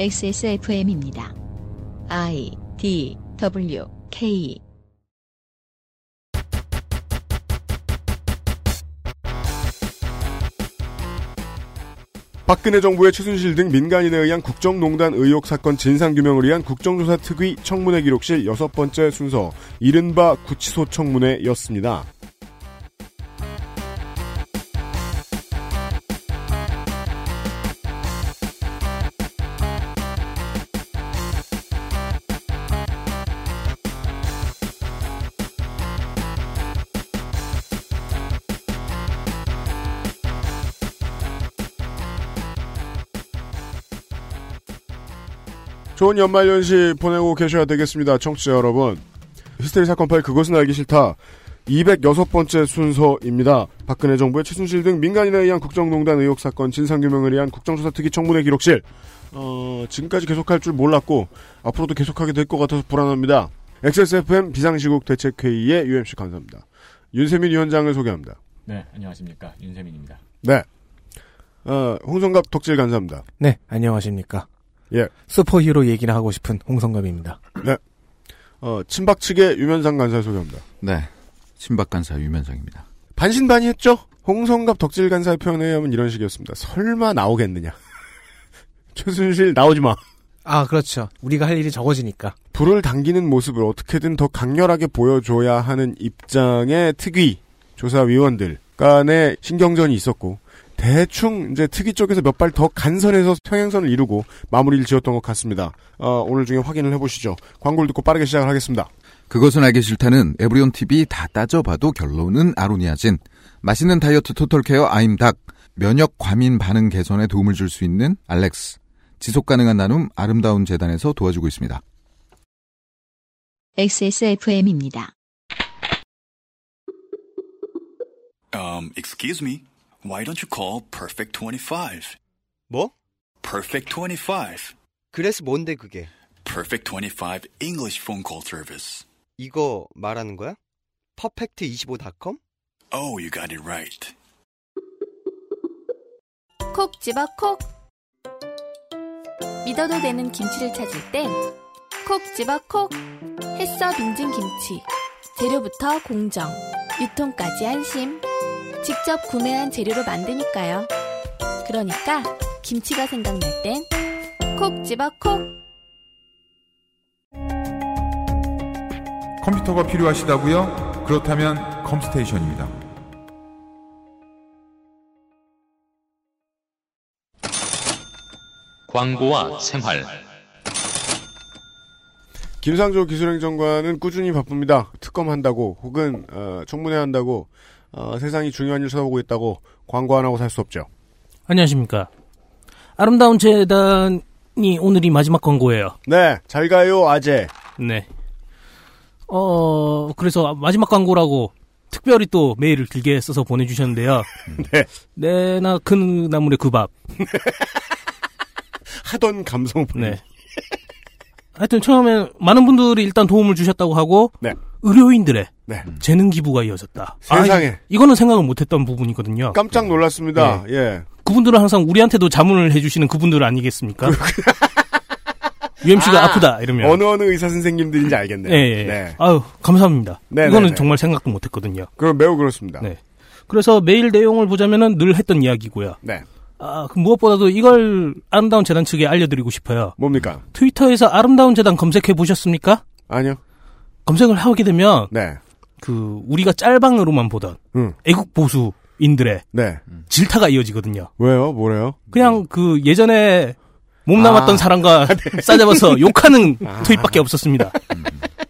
XSFM입니다. I D W K 박근혜 정부의 최순실 등 민간인에 의한 국정농단 의혹 사건 진상규명을 위한 국정조사 특위 청문회 기록실 여섯 번째 순서 이른바 구치소 청문회였습니다. 좋은 연말연시 보내고 계셔야 되겠습니다. 청취자 여러분. 히스테리 사건 파일 그것은 알기 싫다. 206번째 순서입니다. 박근혜 정부의 최순실 등 민간인에 의한 국정농단 의혹 사건 진상규명을 위한 국정조사 특위 청문회 기록실. 어, 지금까지 계속할 줄 몰랐고 앞으로도 계속하게 될 것 같아서 불안합니다. XSFM 비상시국 대책회의의 UMC 감사합니다. 윤세민 위원장을 소개합니다. 네, 안녕하십니까. 윤세민입니다. 네. 어, 홍성갑 덕질 감사합니다. 네, 안녕하십니까. 예. 슈퍼히어로 얘기를 하고 싶은 홍성갑입니다. 네. 어, 친박 측의 유면상 간사 소개합니다. 네. 친박 간사 유면상입니다. 반신반의했죠? 홍성갑 덕질 간사의 표현에 의하면 이런 식이었습니다. 설마 나오겠느냐. 최순실 나오지 마. 아, 그렇죠. 우리가 할 일이 적어지니까. 불을 당기는 모습을 어떻게든 더 강렬하게 보여줘야 하는 입장의 특위 조사위원들 간의 신경전이 있었고 대충 이제 특위 쪽에서 몇 발 더 간선해서 평행선을 이루고 마무리를 지었던 것 같습니다. 어, 오늘 중에 확인을 해보시죠. 광고를 듣고 빠르게 시작을 하겠습니다. 그것은 알기 싫다는 에브리온 TV 다 따져봐도 결론은 아로니아진. 맛있는 다이어트 토탈케어 아임닭. 면역 과민 반응 개선에 도움을 줄 수 있는 알렉스. 지속 가능한 나눔 아름다운 재단에서 도와주고 있습니다. XSFM입니다. Um, excuse me. Why don't you call Perfect 25? 뭐? Perfect 25. 그래서 뭔데 그게? Perfect 25 English phone call service. 이거 말하는 거야? 퍼펙트25.com? Oh, you got it right. 콕 집어 콕 믿어도 되는 김치를 찾을 땐 콕 집어 콕 햇서 빙진 김치 재료부터 공정 유통까지 안심 직접 구매한 재료로 만드니까요 그러니까 김치가 생각날 땐 콕 집어 콕 컴퓨터가 필요하시다고요? 그렇다면 컴스테이션입니다. 광고와 생활 김상조 기술행정관은 꾸준히 바쁩니다. 특검한다고 혹은 어, 청문회 한다고 어, 세상이 중요한 일 쳐다보고 있다고 광고 안 하고 살 수 없죠. 안녕하십니까. 아름다운 재단이 오늘이 마지막 광고예요. 네, 잘 가요 아재. 네. 어, 그래서 마지막 광고라고 특별히 또 메일을 길게 써서 보내주셨는데요. 네. 내나 큰 나물의 그 밥. 하던 감성. 네. 하여튼 처음에 많은 분들이 일단 도움을 주셨다고 하고 네. 의료인들의 네. 재능 기부가 이어졌다. 세상에. 아, 이, 거는 생각을 못했던 부분이거든요. 깜짝 놀랐습니다. 네. 예. 그분들은 항상 우리한테도 자문을 해주시는 그분들 아니겠습니까? UMC가 아, 프다 이러면 어느 어느 의사 선생님들인지 알겠네요. 네. 네. 네. 아유 감사합니다. 네, 이거는 네, 네. 정말 생각도 못했거든요. 그럼 매우 그렇습니다. 네. 그래서 메일 내용을 보자면은 늘 했던 이야기고요. 네. 아, 그 무엇보다도 이걸 아름다운 재단 측에 알려드리고 싶어요. 뭡니까? 트위터에서 아름다운 재단 검색해 보셨습니까? 아니요. 검색을 하게 되면 네. 그 우리가 짤방으로만 보던 음. 애국 보수인들의 네. 질타가 이어지거든요. 왜요? 뭐래요? 그냥 그 예전에 몸 남았던 아. 사람과 싸잡아서 욕하는 트윗밖에 없었습니다.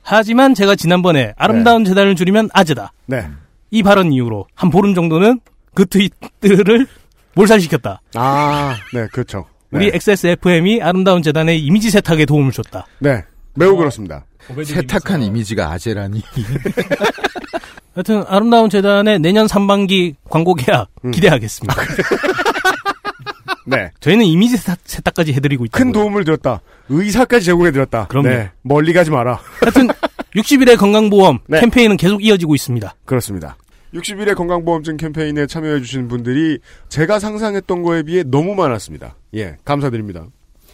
하지만 제가 지난번에 아름다운 재단을 줄이면 아재다. 네. 이 발언 이후로 한 보름 정도는 그 트윗들을 몰살시켰다. 아, 네, 그렇죠. 네. 우리 XSFM이 아름다운 재단의 이미지 세탁에 도움을 줬다. 네. 매우 그렇습니다. 세탁한 이미지가 아재라니. 하여튼 아름다운 재단의 내년 상반기 광고 계약 기대하겠습니다. 네. 저희는 이미지 세탁, 세탁까지 해드리고 있다. 큰 도움을 드렸다. 의사까지 제공해드렸다. 그럼요. 네. 멀리 가지 마라. 하여튼 60일의 건강보험 네. 캠페인은 계속 이어지고 있습니다. 그렇습니다. 60일의 건강보험증 캠페인에 참여해주신 분들이 제가 상상했던 거에 비해 너무 많았습니다. 예, 감사드립니다.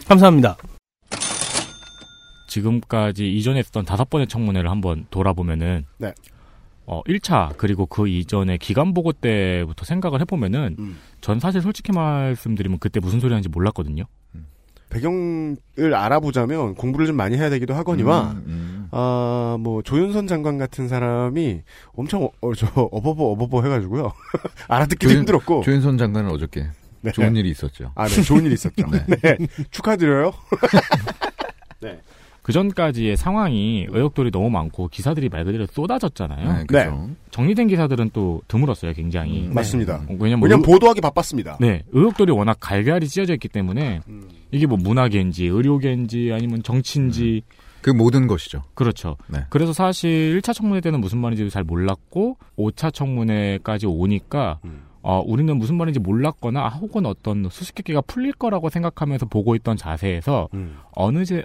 감사합니다. 지금까지 이전에 했던 다섯 번의 청문회를 한번 돌아보면은 네. 어 1차 그리고 그 이전에 기간 보고 때부터 생각을 해보면은 음. 전 사실 솔직히 말씀드리면 그때 무슨 소리 하는지 몰랐거든요. 배경을 알아보자면 공부를 좀 많이 해야 되기도 하거니와 음, 음. 아, 뭐 조윤선 장관 같은 사람이 엄청 어, 어, 저 어버버 어버버 해가지고요 알아듣기도 조윤- 힘들었고 조윤선 장관은 어저께 네. 좋은 일이 있었죠. 아, 네, 좋은 일 있었죠. 네. 네. 축하드려요. 그 전까지의 상황이 의혹들이 너무 많고 기사들이 말 그대로 쏟아졌잖아요. 네, 그죠. 정리된 기사들은 또 드물었어요, 굉장히. 음, 맞습니다. 어, 왜냐면 왜냐면 의- 보도하기 바빴습니다. 네, 의혹들이 워낙 갈갈이 찢어져 있기 때문에 음. 이게 뭐 문화계인지 의료계인지 아니면 정치인지 그 모든 것이죠. 그렇죠. 네. 그래서 사실 1차 청문회 때는 무슨 말인지도 잘 몰랐고 5차 청문회까지 오니까 음. 어, 우리는 무슨 말인지 몰랐거나 혹은 어떤 수수께끼가 풀릴 거라고 생각하면서 보고 있던 자세에서 음. 어느새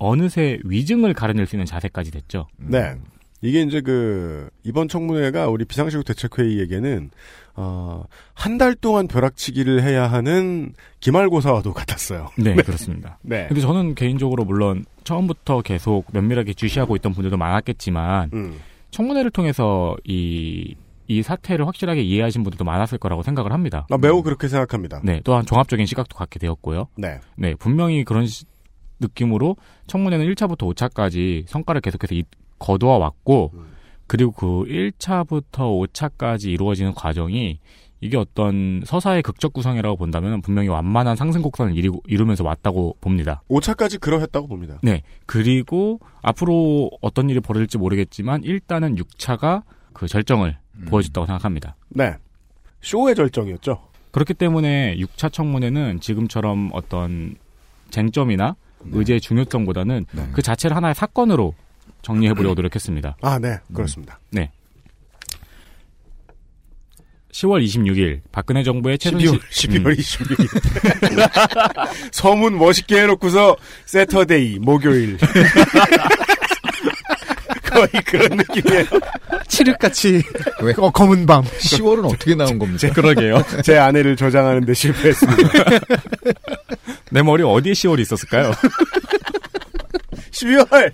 어느새 위증을 가려낼 수 있는 자세까지 됐죠. 네. 이게 이제 그 이번 청문회가 우리 비상시국 대책회의에게는 어, 한 달 동안 벼락치기를 해야 하는 기말고사와도 같았어요. 네, 그렇습니다. 네. 근데 저는 개인적으로 물론 처음부터 계속 면밀하게 주시하고 있던 분들도 많았겠지만 음. 청문회를 통해서 이, 이 사태를 확실하게 이해하신 분들도 많았을 거라고 생각을 합니다. 아, 매우 그렇게 생각합니다. 네, 또한 종합적인 시각도 갖게 되었고요. 네. 네, 분명히 그런 시- 느낌으로 청문회는 1차부터 5차까지 성과를 계속해서 이- 거두어 왔고, 그리고 그 1차부터 5차까지 이루어지는 과정이 이게 어떤 서사의 극적 구성이라고 본다면 분명히 완만한 상승 곡선을 이루, 이루 면서 왔다고 봅니다. 5차까지 그러했다고 봅니다. 네. 그리고 앞으로 어떤 일이 벌어질지 모르겠지만 일단은 6차가 그 절정을 보여줬다고 생각합니다. 네. 쇼의 절정이었죠. 그렇기 때문에 6차 청문회는 지금처럼 어떤 쟁점이나 의제의 중요성보다는 네. 그 자체를 하나의 사건으로 정리해 보려고 노력했습니다. 아, 네. 그렇습니다. 네. 10월 26일 박근혜 정부의 12월, 최순실 12월 26일. 서문 멋있게 해놓고서 Saturday, 목요일. 거의 그런 느낌이에요. 칠흑같이 왜? 어, 검은 밤. 10월은 어떻게 나온 겁니까? 그러게요. 제 아내를 저장하는데 실패했습니다. 내 머리 어디에 10월이 있었을까요? 12월!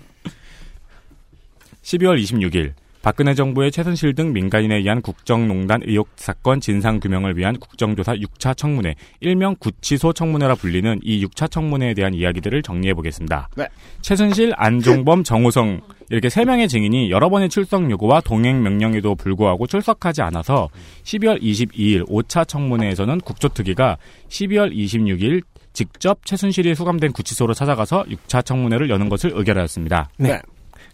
12월 26일 박근혜 정부의 최순실 등 민간인에 의한 국정농단 의혹 사건 진상규명을 위한 국정조사 6차 청문회, 일명 구치소 청문회라 불리는 이 6차 청문회에 대한 이야기들을 정리해 보겠습니다. 네. 최순실, 안종범, 정호성 이렇게 세 명의 증인이 여러 번의 출석 요구와 동행 명령에도 불구하고 출석하지 않아서 12월 22일 5차 청문회에서는 국조특위가 12월 26일 직접 최순실이 수감된 구치소로 찾아가서 6차 청문회를 여는 것을 의결하였습니다. 네. 네.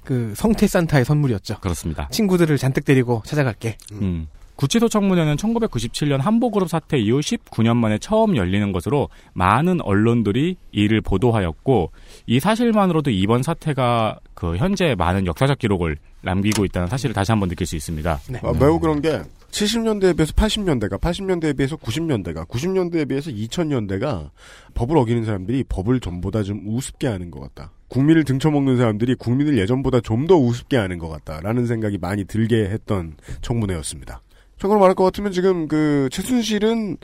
그 성태 산타의 선물이었죠. 그렇습니다. 친구들을 잔뜩 데리고 찾아갈게. 음. 구치소 청문회는 1997년 한보그룹 사태 이후 19년 만에 처음 열리는 것으로 많은 언론들이 이를 보도하였고 이 사실만으로도 이번 사태가 그 현재 많은 역사적 기록을 남기고 있다는 사실을 다시 한번 느낄 수 있습니다. 네. 아, 매우 그런 게 70년대에 비해서 80년대가, 80년대에 비해서 90년대가, 90년대에 비해서 2000년대가 법을 어기는 사람들이 법을 전보다 좀 우습게 하는 것 같다. 국민을 등쳐먹는 사람들이 국민을 예전보다 좀 더 우습게 하는 것 같다라는 생각이 많이 들게 했던 청문회였습니다. 참고로 말할 것 같으면 지금 그 최순실은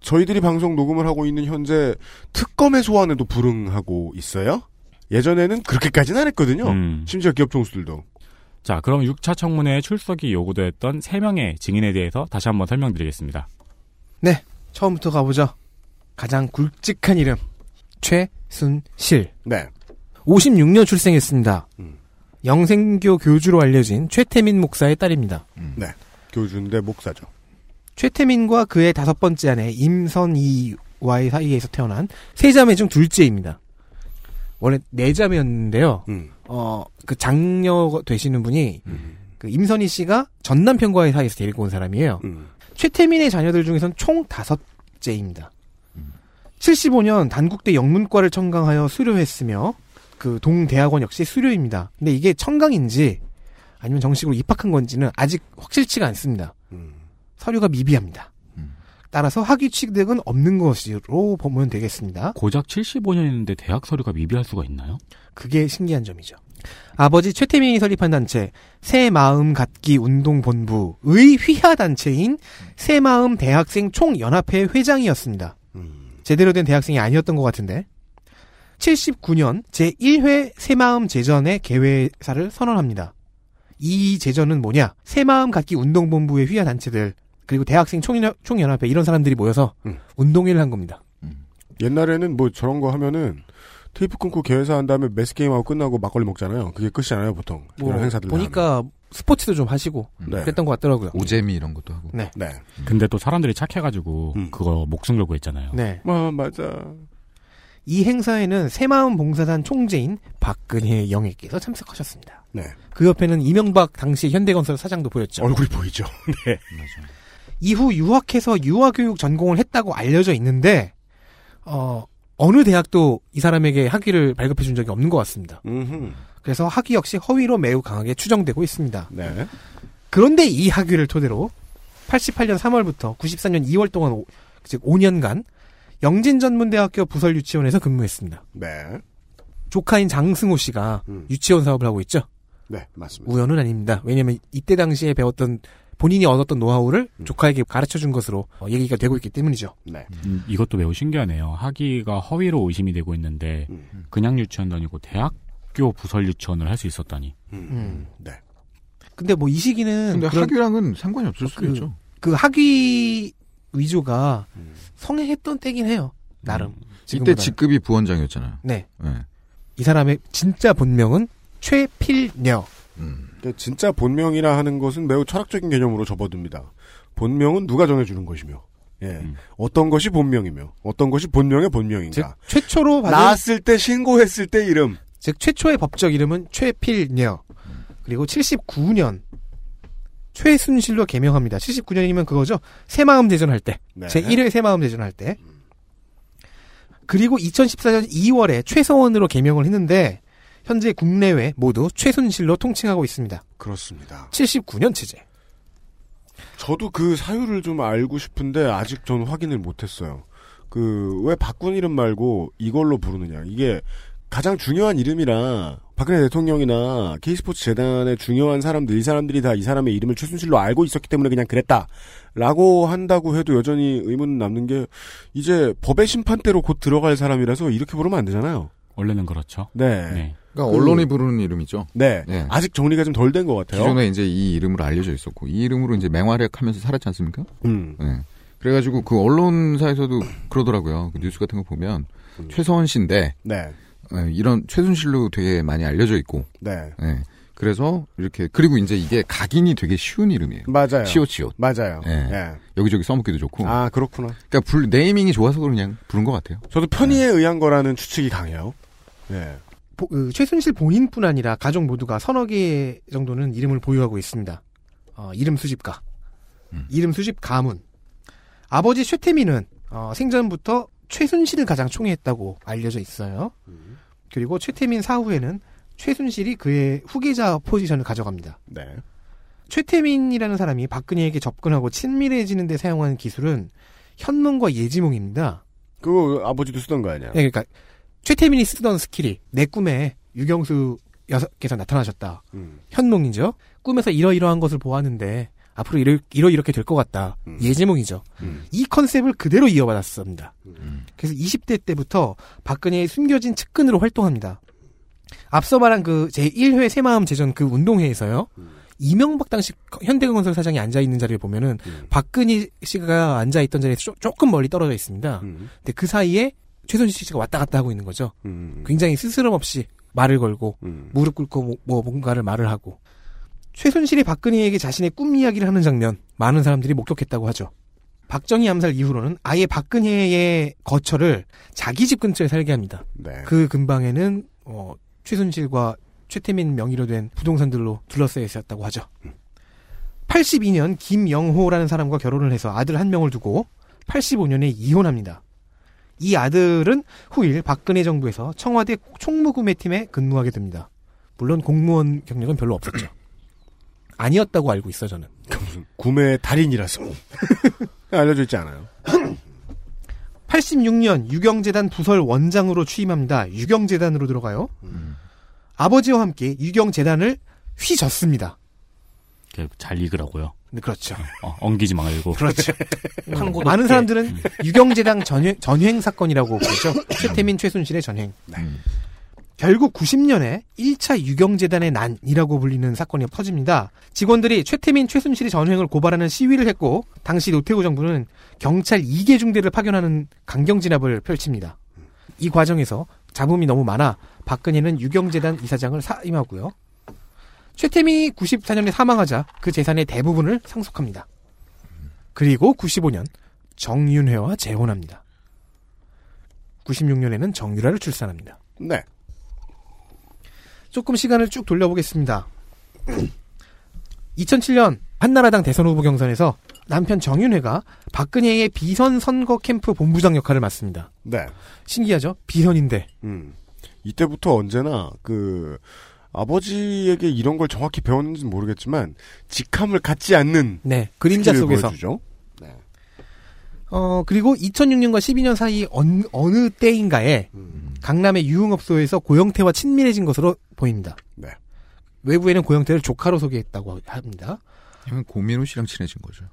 저희들이 방송 녹음을 하고 있는 현재 특검의 소환에도 불응하고 있어요. 예전에는 그렇게까지는 안 했거든요. 음. 심지어 기업 총수들도. 자, 그럼 6차 청문회에 출석이 요구됐던 3명의 증인에 대해서 다시 한번 설명드리겠습니다. 처음부터 가보죠. 가장 굵직한 이름. 최순실. 네. 56년 출생했습니다. 음. 영생교 교주로 알려진 최태민 목사의 딸입니다. 교주인데 목사죠. 최태민과 그의 다섯 번째 아내 임선희와의 사이에서 태어난 세 자매 중 둘째입니다. 원래 네 자매였는데요. 음. 어, 그 장녀 되시는 분이 음. 그 임선희 씨가 전 남편과의 사이에서 데리고 온 사람이에요. 음. 최태민의 자녀들 중에선 총 다섯째입니다. 75년 단국대 영문과를 청강하여 수료했으며 그 동대학원 역시 수료입니다. 근데 이게 청강인지 아니면 정식으로 입학한 건지는 아직 확실치가 않습니다. 음. 서류가 미비합니다. 따라서 학위 취득은 없는 것으로 보면 되겠습니다. 고작 75년인데 대학 서류가 미비할 수가 있나요? 그게 신기한 점이죠. 아버지 최태민이 설립한 단체 새 마음 갖기 운동 본부의 휘하 단체인 새 마음 대학생 총 연합회 회장이었습니다. 음. 제대로 된 대학생이 아니었던 것 같은데 79년 제 1회 새 마음 제전의 개회사를 선언합니다. 이 제전은 뭐냐? 새 마음 갖기 운동 본부의 휘하 단체들 그리고 대학생 총연, 총연합회 이런 사람들이 모여서 음. 운동회를 한 겁니다. 옛날에는 뭐 저런 거 하면은 테이프 끊고 개회사 한 다음에 매스 게임하고 끝나고 막걸리 먹잖아요. 그게 끝이잖아요, 보통. 뭐 이런 행사들. 보니까 스포츠도 좀 하시고 네. 그랬던 것 같더라고요. 오재미 이런 것도 하고. 네. 네. 근데 또 사람들이 착해가지고 음. 그거 목숨 걸고 했잖아요. 네. 아, 맞아. 이 행사에는 새마음 봉사단 총재인 박근혜 영예께서 참석하셨습니다. 네. 그 옆에는 이명박 당시 현대건설 사장도 보였죠. 얼굴이 보이죠. 네. 이후 유학해서 유아교육 전공을 했다고 알려져 있는데 어, 어느 대학도 이 사람에게 학위를 발급해 준 적이 없는 것 같습니다. 음흠. 그래서 학위 역시 허위로 매우 강하게 추정되고 있습니다. 네. 그런데 이 학위를 토대로 88년 3월부터 94년 2월 동안 오- 즉 5년간 영진전문대학교 부설유치원에서 근무했습니다. 네. 조카인 장승호 씨가 음. 유치원 사업을 하고 있죠. 네, 맞습니다. 우연은 아닙니다. 왜냐하면 이때 당시에 배웠던 본인이 얻었던 노하우를 음. 조카에게 가르쳐 준 것으로 어, 얘기가 되고 있기 때문이죠. 네. 음, 이것도 매우 신기하네요. 학위가 허위로 의심이 되고 있는데 음. 그냥 유치원도 아니고 대학교 부설 유치원을 할 수 있었다니. 음. 네. 근데 뭐 이 시기는 근데 그런- 학위랑은 상관이 없을 수도 그- 있죠. 그 학위 위조가 음. 성행했던 때긴 해요. 나름. 이때. 직급이 부원장이었잖아요. 네. 네. 이 사람의 진짜 본명은 최필녀. 음. 그러니까 진짜 본명이라 하는 것은 매우 철학적인 개념으로 접어듭니다. 본명은 누가 정해주는 것이며, 예. 음. 어떤 것이 본명이며, 어떤 것이 본명의 즉 본명인가. 최초로 받은 낳았을 때 신고했을 때 이름. 즉 최초의 법적 이름은 최필녀. 그리고 79년 최순실로 개명합니다. 79년이면 그거죠. 새마음 대전할 때. 네. 제 1회 새마음 대전할 때. 그리고 2014년 2월에 최서원으로 개명을 했는데 현재 국내외 모두 최순실로 통칭하고 있습니다. 그렇습니다. 79년 체제. 저도 그 사유를 좀 알고 싶은데 아직 전 확인을 못했어요. 그 왜 바꾼 이름 말고 이걸로 부르느냐. 이게 가장 중요한 이름이라 박근혜 대통령이나 K스포츠 재단의 중요한 사람들 이 사람들이 다 이 사람의 이름을 최순실로 알고 있었기 때문에 그냥 그랬다 라고 한다고 해도 여전히 의문은 남는 게 이제 법의 심판대로 곧 들어갈 사람이라서 이렇게 부르면 안 되잖아요. 원래는 그렇죠. 네. 네. 그러니까 그- 언론이 부르는 이름이죠. 네. 네. 아직 정리가 좀 덜 된 것 같아요. 기존에 이제 이 이름으로 알려져 있었고 이 이름으로 이제 맹활약하면서 살았지 않습니까? 음. 네. 그래가지고 그 언론사에서도 그러더라고요. 그 뉴스 같은 거 보면 음. 최서원 씨인데 네. 예, 이런 최순실로 되게 많이 알려져 있고 네. 예. 그래서 이렇게 그리고 이제 이게 각인이 되게 쉬운 이름이에요. 맞아요. 시옷시옷 맞아요. 예. 예. 여기저기 써먹기도 좋고. 아, 그렇구나. 그러니까 불, 네이밍이 좋아서 그냥 부른 것 같아요. 저도 편의에 의한 거라는 추측이 강해요. 네. 보- 그 최순실 본인뿐 아니라 가족 모두가 서너 개 정도는 이름을 보유하고 있습니다. 어, 이름 수집가, 음. 이름 수집 가문. 아버지 최태민은 어, 생전부터 최순실을 가장 총애했다고 알려져 있어요. 그리고 최태민 사후에는 최순실이 그의 후계자 포지션을 가져갑니다. 네. 최태민이라는 사람이 박근혜에게 접근하고 친밀해지는 데 사용한 기술은 현문과 예지몽입니다. 그거 아버지도 쓰던 거 아니야? 네, 그러니까 최태민이 쓰던 스킬이 내 꿈에 육영수 여사께서 나타나셨다. 음. 현몽이죠. 꿈에서 이러이러한 것을 보았는데 앞으로 이러, 이러 이렇게 될 것 같다. 음. 예지몽이죠. 음. 이 컨셉을 그대로 이어받았습니다. 음. 그래서 20대 때부터 박근혜의 숨겨진 측근으로 활동합니다. 앞서 말한 그 제1회 새마음 제전 그 운동회에서요. 이명박 당시 현대건설 사장이 앉아 있는 자리를 보면은 음. 박근혜 씨가 앉아 있던 자리에서 조- 조금 멀리 떨어져 있습니다. 음. 근데 그 사이에 최순실 씨가 왔다 갔다 하고 있는 거죠. 음. 굉장히 스스럼 없이 말을 걸고 음. 무릎 꿇고 뭐, 뭐 뭔가를 말을 하고 최순실이 박근혜에게 자신의 꿈 이야기를 하는 장면 많은 사람들이 목격했다고 하죠. 박정희 암살 이후로는 아예 박근혜의 거처를 자기 집 근처에 살게 합니다. 네. 그 근방에는 어, 최순실과 최태민 명의로 된 부동산들로 둘러싸여 있었다고 하죠. 82년 김영호라는 사람과 결혼을 해서 아들 한 명을 두고 85년에 이혼합니다. 이 아들은 후일 박근혜 정부에서 청와대 총무구매팀에 근무하게 됩니다. 물론 공무원 경력은 별로 없었죠. 아니었다고 알고 있어 저는. 무슨 구매 달인이라서 알려져 있지 않아요. 86년 유경재단 부설 원장으로 취임합니다. 유경재단으로 들어가요. 음. 아버지와 함께 유경재단을 휘졌습니다. 잘 읽으라고요. 네, 그렇죠. 어, 엉기지 말고. 그렇죠. 판고 많은. 사람들은 유경재당 전횡, 전횡 사건이라고 보죠. 최태민, 최순실의 전횡. 결국 90년에 1차 유경재단의 난이라고 불리는 사건이 퍼집니다. 직원들이 최태민, 최순실의 전횡을 고발하는 시위를 했고, 당시 노태우 정부는 경찰 2개 중대를 파견하는 강경 진압을 펼칩니다. 이 과정에서 잡음이 너무 많아 박근혜는 유경재단 이사장을 사임하고요. 최태민이 94년에 사망하자 그 재산의 대부분을 상속합니다. 그리고 95년 정윤회와 재혼합니다. 96년에는 정유라를 출산합니다. 네. 조금 시간을 쭉 돌려보겠습니다. 2007년 한나라당 대선 후보 경선에서 남편 정윤회가 박근혜의 비선 선거 캠프 본부장 역할을 맡습니다. 네. 신기하죠? 비선인데. 음. 이때부터 언제나 그 아버지에게 이런 걸 정확히 배웠는지는 모르겠지만 직함을 갖지 않는 네. 그림자 속에서. 보여주죠. 어, 그리고 2006년과 12년 사이 어느, 어느 때인가에 강남의 유흥업소에서 고영태와 친밀해진 것으로 보입니다. 네. 외부에는 고영태를 조카로 소개했다고 합니다. 이건 고민호 씨랑 친해진 거죠.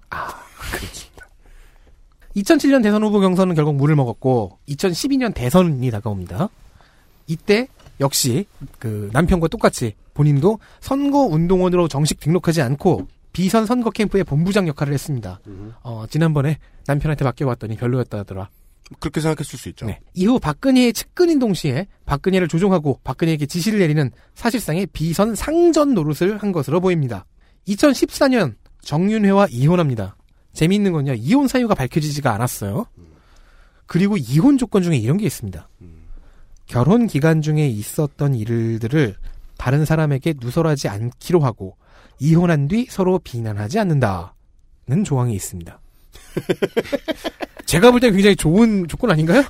2007년 대선 후보 경선은 결국 물을 먹었고 2012년 대선이 다가옵니다. 이때 역시 그 남편과 똑같이 본인도 선거 운동원으로 정식 등록하지 않고 비선 선거 캠프의 본부장 역할을 했습니다. 어, 지난번에 남편한테 맡겨봤더니 별로였다더라. 그렇게 생각했을 수 있죠. 네. 이후 박근혜의 측근인 동시에 박근혜를 조종하고 박근혜에게 지시를 내리는 사실상의 비선 상전 노릇을 한 것으로 보입니다. 2014년 정윤회와 이혼합니다. 재미있는 건요. 이혼 사유가 밝혀지지가 않았어요. 그리고 이혼 조건 중에 이런 게 있습니다. 결혼 기간 중에 있었던 일들을 다른 사람에게 누설하지 않기로 하고 이혼한 뒤 서로 비난하지 않는다는 조항이 있습니다. 제가 볼 때 굉장히 좋은 조건 아닌가요?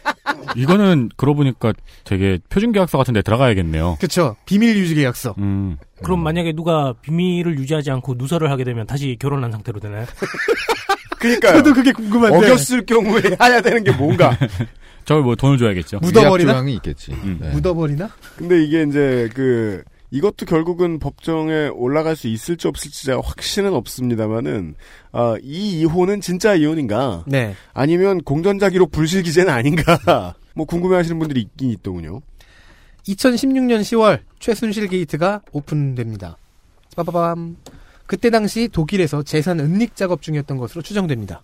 이거는 그러고 보니까 되게 표준 계약서 같은 데 들어가야겠네요. 그렇죠. 비밀 유지 계약서. 음. 그럼 만약에 누가 비밀을 유지하지 않고 누설을 하게 되면 다시 결혼한 상태로 되나요? 그러니까요. 저도 그게 궁금한데. 어겼을 경우에 해야 되는 게 뭔가. 저뭐 돈을 줘야겠죠. 묻어버리나? 조항이 있겠지. 네. 묻어버리나? 근데 이게 이제 그 이것도 결국은 법정에 올라갈 수 있을지 없을지 제가 확신은 없습니다만은 아, 이 이혼은 진짜 이혼인가? 네. 아니면 공전자 기록 불실 기재는 아닌가? 뭐 궁금해하시는 분들이 있긴 있더군요. 2016년 10월 최순실 게이트가 오픈됩니다. 빠바밤. 그때 당시 독일에서 재산 은닉 작업 중이었던 것으로 추정됩니다.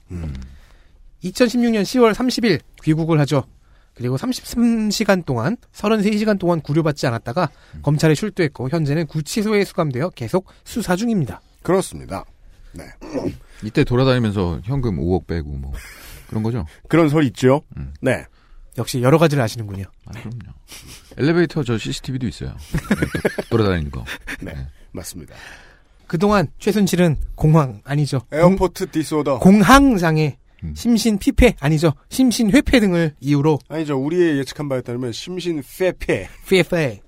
2016년 10월 30일 귀국을 하죠. 그리고 33시간 동안 33시간 동안 구류받지 않았다가 검찰에 출두했고 현재는 구치소에 수감되어 계속 수사 중입니다. 그렇습니다. 네. 이때 돌아다니면서 현금 5억 빼고 뭐 그런 거죠. 그런 설이 있죠. 네. 역시 여러 가지를 아시는군요. 아, 그럼요. 엘리베이터 저 CCTV도 있어요. 네, 돌아다니는 거. 네. 맞습니다. 그동안 최순실은 공황 아니죠. airport disorder. 공항 장애, 심신 피폐 아니죠. 심신 회폐 등을 이유로 아니죠. 우리의 예측한 바에 따르면 심신 페페. 피폐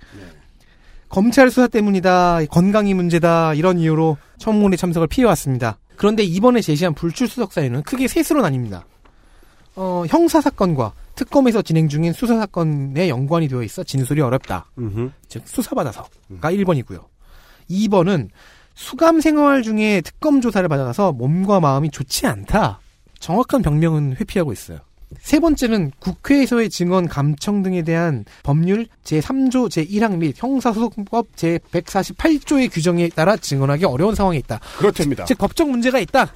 검찰 수사 때문이다, 건강이 문제다 이런 이유로 청문회 참석을 피해 왔습니다. 그런데 이번에 제시한 불출석 사유는 크게 셋으로 나뉩니다. 어, 형사 사건과 특검에서 진행 중인 수사 사건에 연관이 되어 있어 진술이 어렵다. 즉 수사받아서가 1번이고요. 2번은 수감 생활 중에 특검 조사를 받아서 몸과 마음이 좋지 않다. 정확한 병명은 회피하고 있어요. 세 번째는 국회에서의 증언 감청 등에 대한 법률 제3조 제1항 및 형사소송법 제148조의 규정에 따라 증언하기 어려운 상황에 있다. 그렇답니다. 즉 법적 문제가 있다.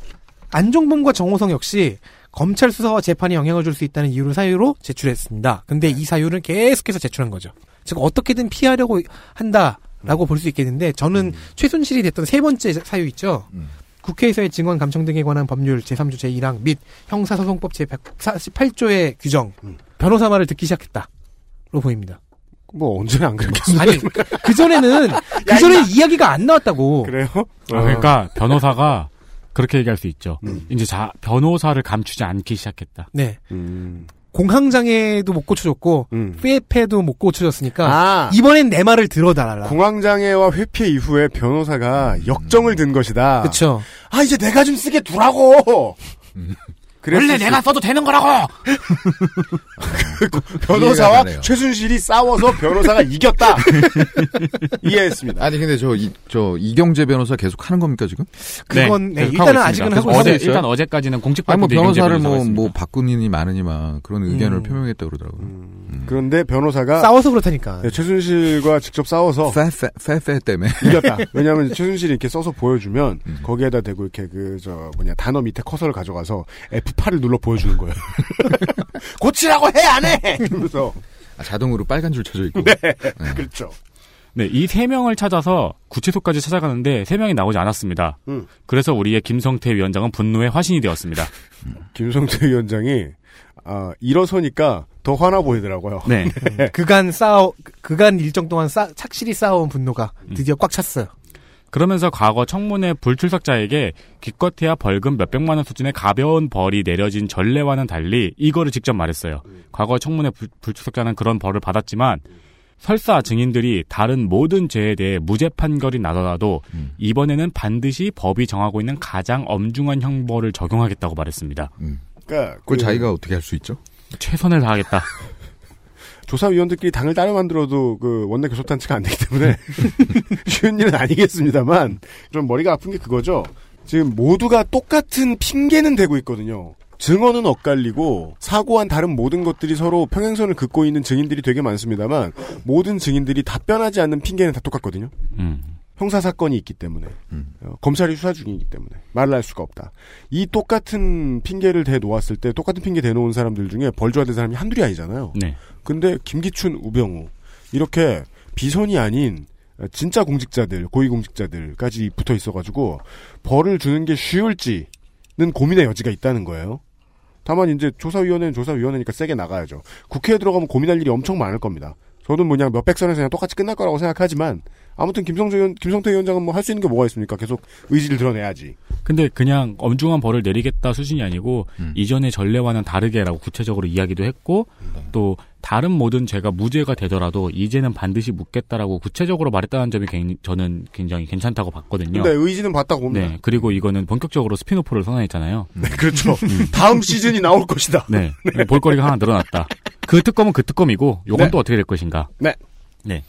안종범과 정호성 역시 검찰 수사와 재판에 영향을 줄 수 있다는 이유를 사유로 제출했습니다. 근데 이 사유를 계속해서 제출한 거죠. 즉 어떻게든 피하려고 한다라고 볼 수 있겠는데 저는 최순실이 됐던 세 번째 사유 있죠. 국회에서의 증언 감청 등에 관한 법률 제3조 제1항 및 형사소송법 제148조의 규정 변호사 말을 듣기 시작했다로 보입니다. 뭐 언제나 안 그랬겠어요. 아니 그 전에는 그 전에 이야기가 안 나왔다고. 그래요? 아, 그러니까 변호사가 그렇게 얘기할 수 있죠. 음. 이제 자 변호사를 감추지 않기 시작했다. 네. 음. 공황장애도 못 고쳐줬고 회폐도 못 고쳐줬으니까 아. 이번엔 내 말을 들어달라. 공황장애와 회피 이후에 변호사가 역정을 든 것이다. 그쵸. 아 이제 내가 좀 쓰게 두라고. 그랬을 원래 수- 내가 써도 되는 거라고. 변호사와 이해가 가네요. 최순실이 싸워서 변호사가 이겼다. 이해했습니다. 아니 근데 저, 이, 저 이경재 변호사 계속 하는 겁니까 지금? 그건 네, 하고 일단은. 아직은 하고 어제 있어요. 일단 어제까지는 공식 아니 뭐 발표도 이경재 변호사를 뭐, 뭐 있습니다. 바꾸느니 마느니만 그런 의견을 음. 표명했다고 그러더라고요. 음, 그런데 변호사가 싸워서 그렇다니까. 네, 최순실과 직접 싸워서 페페 페페 때문에 이겼다. 왜냐하면 최순실이 이렇게 써서 보여주면 음. 거기에다 대고 이렇게 그 저 뭐냐 단어 밑에 커서를 가져가서 F8을 눌러 보여주는 거예요. 고치라고 해 안 해. 이러면서 아, 자동으로 빨간 줄 쳐져 있고. 네. 그렇죠. 네, 이 세 명을 찾아서 구치소까지 찾아가는데 세 명이 나오지 않았습니다. 음. 그래서 우리의 김성태 위원장은 분노의 화신이 되었습니다. 김성태 위원장이 아, 일어서니까 더 화나 보이더라고요. 네. 그간 싸워 그간 일정 동안 싸, 착실히 쌓아온 분노가 음. 드디어 꽉 찼어요. 그러면서 과거 청문회 불출석자에게 기껏해야 벌금 몇백만 원 수준의 가벼운 벌이 내려진 전례와는 달리 이거를 직접 말했어요. 과거 청문회 불, 불출석자는 그런 벌을 받았지만 설사 증인들이 다른 모든 죄에 대해 무죄 판결이 나더라도 음. 이번에는 반드시 법이 정하고 있는 가장 엄중한 형벌을 적용하겠다고 말했습니다. 음. 그러니까 그걸 그 자기가 어떻게 할 수 있죠? 최선을 다하겠다. 조사위원들끼리 당을 따로 만들어도 그 원내 교섭단체가 안 되기 때문에 쉬운 일은 아니겠습니다만 좀 머리가 아픈 게 그거죠. 지금 모두가 똑같은 핑계는 대고 있거든요. 증언은 엇갈리고 사고한 다른 모든 것들이 서로 평행선을 긋고 있는 증인들이 되게 많습니다만 모든 증인들이 답변하지 않는 핑계는 다 똑같거든요. 음. 형사 사건이 있기 때문에 음. 어, 검찰이 수사 중이기 때문에 말을 할 수가 없다. 이 똑같은 핑계를 대 놓았을 때 똑같은 핑계 대 놓은 사람들 중에 벌 줘야 될 사람이 한둘이 아니잖아요. 네. 근데 김기춘, 우병우 이렇게 비선이 아닌 진짜 공직자들, 고위 공직자들까지 붙어 있어가지고 벌을 주는 게 쉬울지는 고민의 여지가 있다는 거예요. 다만 이제 조사위원회는 조사위원회니까 세게 나가야죠. 국회에 들어가면 고민할 일이 엄청 많을 겁니다. 저는 뭐 그냥 몇백 선에서 그냥 똑같이 끝날 거라고 생각하지만 아무튼 김성태 위원, 김성태 위원장은 뭐 할 수 있는 게 뭐가 있습니까? 계속 의지를 드러내야지. 근데 그냥 엄중한 벌을 내리겠다 수준이 아니고 음. 이전의 전례와는 다르게라고 구체적으로 이야기도 했고 또 다른 모든 죄가 무죄가 되더라도 이제는 반드시 묻겠다라고 구체적으로 말했다는 점이 굉- 저는 굉장히 괜찮다고 봤거든요. 근데 의지는 봤다고 봅니다. 네. 그리고 이거는 본격적으로 spin-off를 선언했잖아요. 네, 그렇죠. 다음 시즌이 나올 것이다. 네. 볼거리가 하나 늘어났다. 그 특검은 그 특검이고 요건 네. 또 어떻게 될 것인가? 네. 네.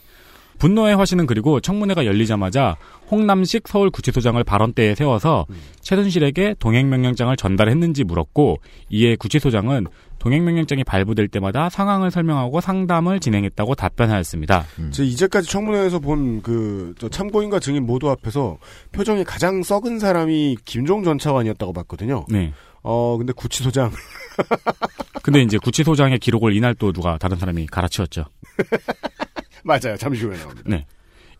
분노의 화신은 그리고 청문회가 열리자마자 홍남식 서울구치소장을 발언대에 세워서 최순실에게 동행명령장을 전달했는지 물었고 이에 구치소장은 동행명령장이 발부될 때마다 상황을 설명하고 상담을 진행했다고 답변하였습니다. 제 이제까지 청문회에서 본 그 참고인과 증인 모두 앞에서 표정이 가장 썩은 사람이 김종 전 차관이었다고 봤거든요. 네. 어 근데 구치소장 근데 이제 구치소장의 기록을 이날 또 누가 다른 사람이 갈아치웠죠. 맞아요. 잠시 후에 나옵니다. 네.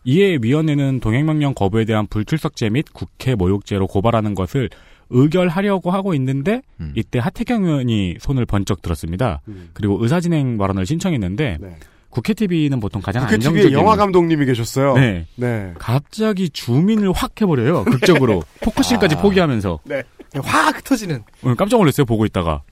이에 위원회는 동행명령 거부에 대한 불출석죄 및 국회 모욕죄로 고발하는 것을 의결하려고 하고 있는데 음. 이때 하태경 의원이 손을 번쩍 들었습니다. 음. 그리고 의사진행 발언을 신청했는데 네. 국회 TV는 보통 가장 국회 안정적인 TV에 영화 감독님이 계셨어요. 네. 네. 갑자기 주민을 확 해버려요. 극적으로 포커싱까지 아. 포기하면서 확 흩어지는 오늘 깜짝 놀랐어요. 보고 있다가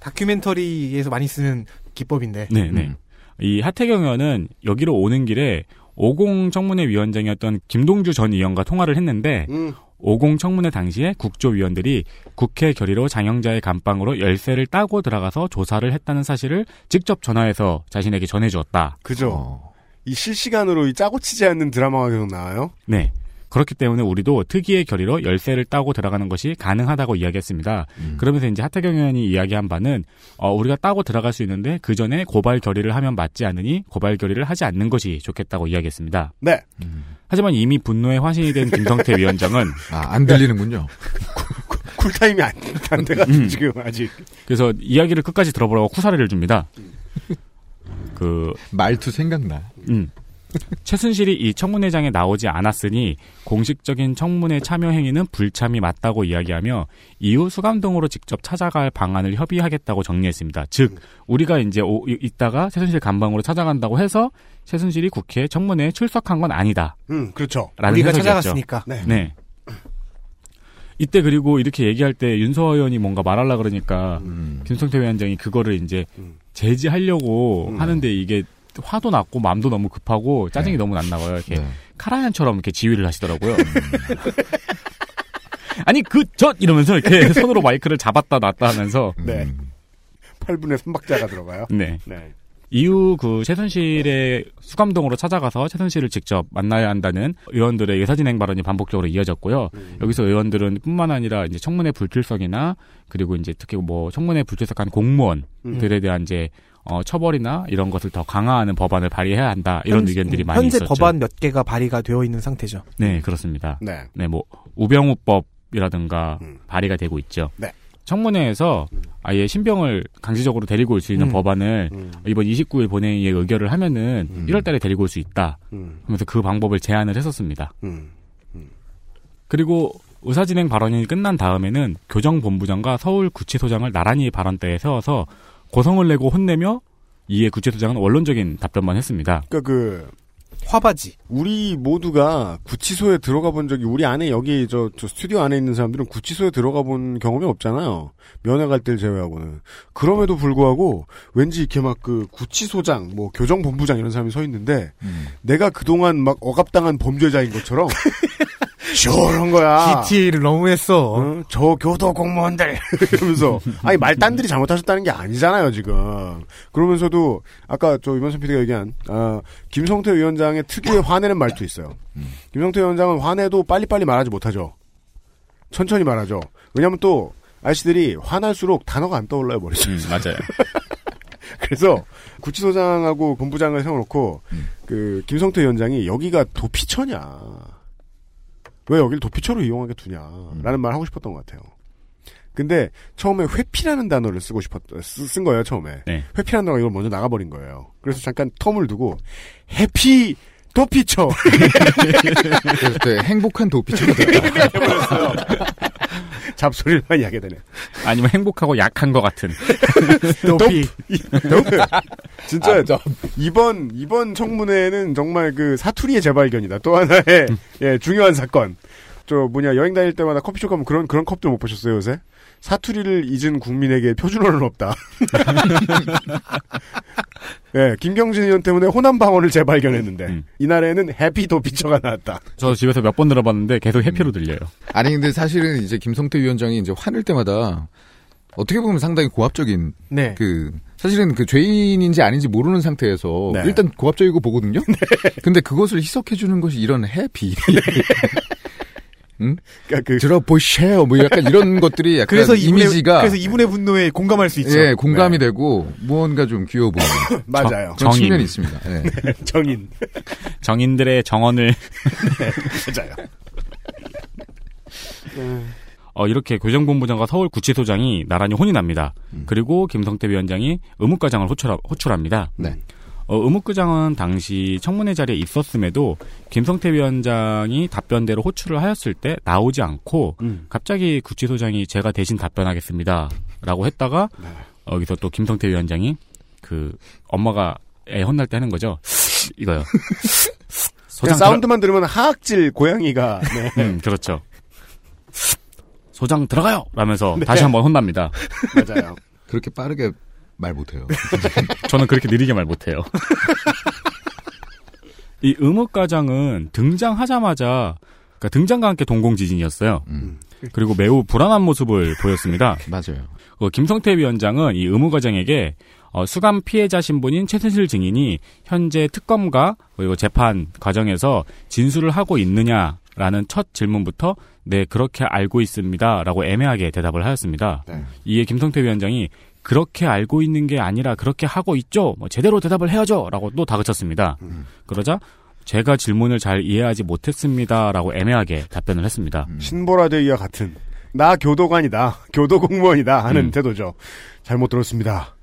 다큐멘터리에서 많이 쓰는 기법인데. 네, 네. 이 하태경 의원은 여기로 오는 길에 50 청문회 위원장이었던 김동주 전 의원과 통화를 했는데 음. 50 청문회 당시에 국조위원들이 국회 결의로 장영자의 감방으로 열쇠를 따고 들어가서 조사를 했다는 사실을 직접 전화해서 자신에게 전해주었다. 그죠. 어. 이 실시간으로 이 짜고 치지 않는 드라마가 계속 나와요. 네. 그렇기 때문에 우리도 특이의 결의로 열쇠를 따고 들어가는 것이 가능하다고 이야기했습니다. 음. 그러면서 이제 하태경 의원이 이야기한 바는 어, 우리가 따고 들어갈 수 있는데 그 전에 고발 결의를 하면 맞지 않으니 고발 결의를 하지 않는 것이 좋겠다고 이야기했습니다. 네. 하지만 이미 분노의 화신이 된 김성태 위원장은 아, 안 들리는군요. 쿨타임이 안, 안 돼가지고 음. 지금 아직. 그래서 이야기를 끝까지 들어보라고 쿠사리를 줍니다. 그 말투 생각나. 음. 최순실이 이 청문회장에 나오지 않았으니 공식적인 청문회 참여 행위는 불참이 맞다고 이야기하며 이후 수감동으로 직접 찾아갈 방안을 협의하겠다고 정리했습니다. 즉 우리가 이제 오, 이- 이따가 최순실 감방으로 찾아간다고 해서 최순실이 국회 청문회에 출석한 건 아니다. 음, 그렇죠. 라는 우리가 해석이었죠. 찾아갔으니까. 네. 네. 이때 그리고 이렇게 얘기할 때 윤서호 의원이 뭔가 말하려 그러니까 음. 김성태 위원장이 그거를 이제 음. 제지하려고 음. 하는데 이게 화도 났고 마음도 너무 급하고 짜증이 네. 너무 안 나와요. 이렇게 네. 카라얀처럼 이렇게 지휘를 하시더라고요. 아니 그저 이러면서 이렇게 손으로 마이크를 잡았다 놨다 하면서 네. 음. 8분의 3박자가 들어가요. 네. 네. 이후 그 최순실의 수감동으로 찾아가서 최순실을 직접 만나야 한다는 의원들의 의사진행 발언이 반복적으로 이어졌고요. 여기서 의원들은 뿐만 아니라 이제 청문회 불출석이나 그리고 이제 특히 뭐 청문회 불출석한 공무원들에 대한 이제 어, 처벌이나 이런 것을 더 강화하는 법안을 발의해야 한다 이런 현재- 의견들이 음, 많이 현재 있었죠. 법안 몇 개가 발의가 되어 있는 상태죠. 네, 그렇습니다. 네. 네, 뭐 우병우법이라든가 발의가 되고 있죠. 네. 청문회에서 아예 신병을 강제적으로 데리고 올 수 있는 음. 법안을 음. 이번 29일 본회의에 의결을 하면은 1월달에 데리고 올 수 있다. 음. 하면서 그 방법을 제안을 했었습니다. 음. 그리고 의사진행 발언이 끝난 다음에는 교정본부장과 서울구치소장을 나란히 발언대에 세워서 고성을 내고 혼내며 이에 구치소장은 원론적인 답변만 했습니다. 그러니까 그 화바지. 우리 모두가 구치소에 들어가 본 적이 우리 안에 여기 저, 저 스튜디오 안에 있는 사람들은 구치소에 들어가 본 경험이 없잖아요. 면회 갈 때를 제외하고는. 그럼에도 불구하고 왠지 이렇게 막 그 구치소장, 뭐 교정본부장 이런 사람이 서 있는데 내가 그동안 막 억압당한 범죄자인 것처럼 시원한 거야. DTA를 너무 했어. 어? 저 교도 공무원들. 이러면서. 아니 말단들이 잘못하셨다는 게 아니잖아요 지금. 그러면서도 아까 저 이번선 PD가 얘기한 아, 김성태 위원장의 특유의 화내는 말도 있어요. 김성태 위원장은 화내도 빨리빨리 말하지 못하죠. 천천히 말하죠. 왜냐하면 또 아저씨들이 화날수록 단어가 안 떠올라요 머릿속에 음, 맞아요. 그래서 구치소장하고 본부장을 세워놓고 그 김성태 위원장이 여기가 도피처냐 왜 여기를 도피처로 이용하게 두냐라는 말 하고 싶었던 것 같아요. 근데 처음에 회피라는 단어를 쓰고 싶었 쓰- 쓴 거예요 처음에 네. 회피라는 단어가 이걸 먼저 나가버린 거예요. 그래서 잠깐 텀을 두고 해피 도피처 또 행복한 도피처가 됐다. 해버렸어요. 잡소리를 많이 하게 되네. 아니면 행복하고 약한 것 같은. 도피. 진짜 이번 이번 청문회는 정말 그 사투리의 재발견이다. 또 하나의 예, 중요한 사건. 저 뭐냐 여행 다닐 때마다 커피숍 가면 그런 그런 컵들 못 보셨어요 요새? 사투리를 잊은 국민에게 표준어는 없다. 예, 김경진 의원 때문에 호남 방언을 재발견했는데 이날에는 해피 도피처가 나왔다. 저 집에서 몇 번 들어봤는데 계속 해피로 들려요. 아니 근데 사실은 이제 김성태 위원장이 이제 화낼 때마다 어떻게 보면 상당히 고압적인 네. 그 사실은 그 죄인인지 아닌지 모르는 상태에서 네. 일단 고압적이고 보거든요. 근데 그것을 희석해 주는 것이 이런 해피. 응? 그러니까 그 들어보세요. 뭐 약간 이런 것들이 약간 그래서 이분의, 이미지가 그래서 이분의 분노에 공감할 수 있죠. 예, 공감이 되고 무언가 좀 귀여워 보이는 맞아요. 그런 정인. 측면이 있습니다. 예. 정인 정인들의 정언을 맞아요. 어, 이렇게 교정본부장과 서울 구치소장이 나란히 혼이 납니다. 그리고 김성태 위원장이 의무과장을 호출, 호출합니다. 네. 어, 의무과장은 당시 청문회 자리에 있었음에도 김성태 위원장이 답변대로 호출을 하였을 때 나오지 않고 갑자기 구치소장이 제가 대신 답변하겠습니다. 라고 했다가 어, 여기서 또 김성태 위원장이 그 엄마가 애 혼날 때 하는 거죠. 이거요. 그냥 사운드만 들으면 하악질 고양이가 네. 음, 그렇죠. 소장 들어가요! 라면서 네. 다시 한번 혼납니다. 맞아요. 그렇게 빠르게 말 못해요. 저는 그렇게 느리게 말 못해요. 이 의무과장은 등장하자마자 그러니까 등장과 함께 동공지진이었어요. 그리고 매우 불안한 모습을 보였습니다. 맞아요. 그 김성태 위원장은 이 의무과장에게 어, 수감 피해자 신분인 최순실 증인이 현재 특검과 그리고 재판 과정에서 진술을 하고 있느냐라는 첫 질문부터 네 그렇게 알고 있습니다라고 애매하게 대답을 하였습니다. 이에 김성태 위원장이 그렇게 알고 있는 게 아니라 그렇게 하고 있죠. 뭐 제대로 대답을 해야죠라고 또 다그쳤습니다. 그러자 제가 질문을 잘 이해하지 못했습니다라고 애매하게 답변을 했습니다. 신보라데이와 같은 나 교도관이다, 교도 공무원이다 하는 음. 태도죠. 잘못 들었습니다.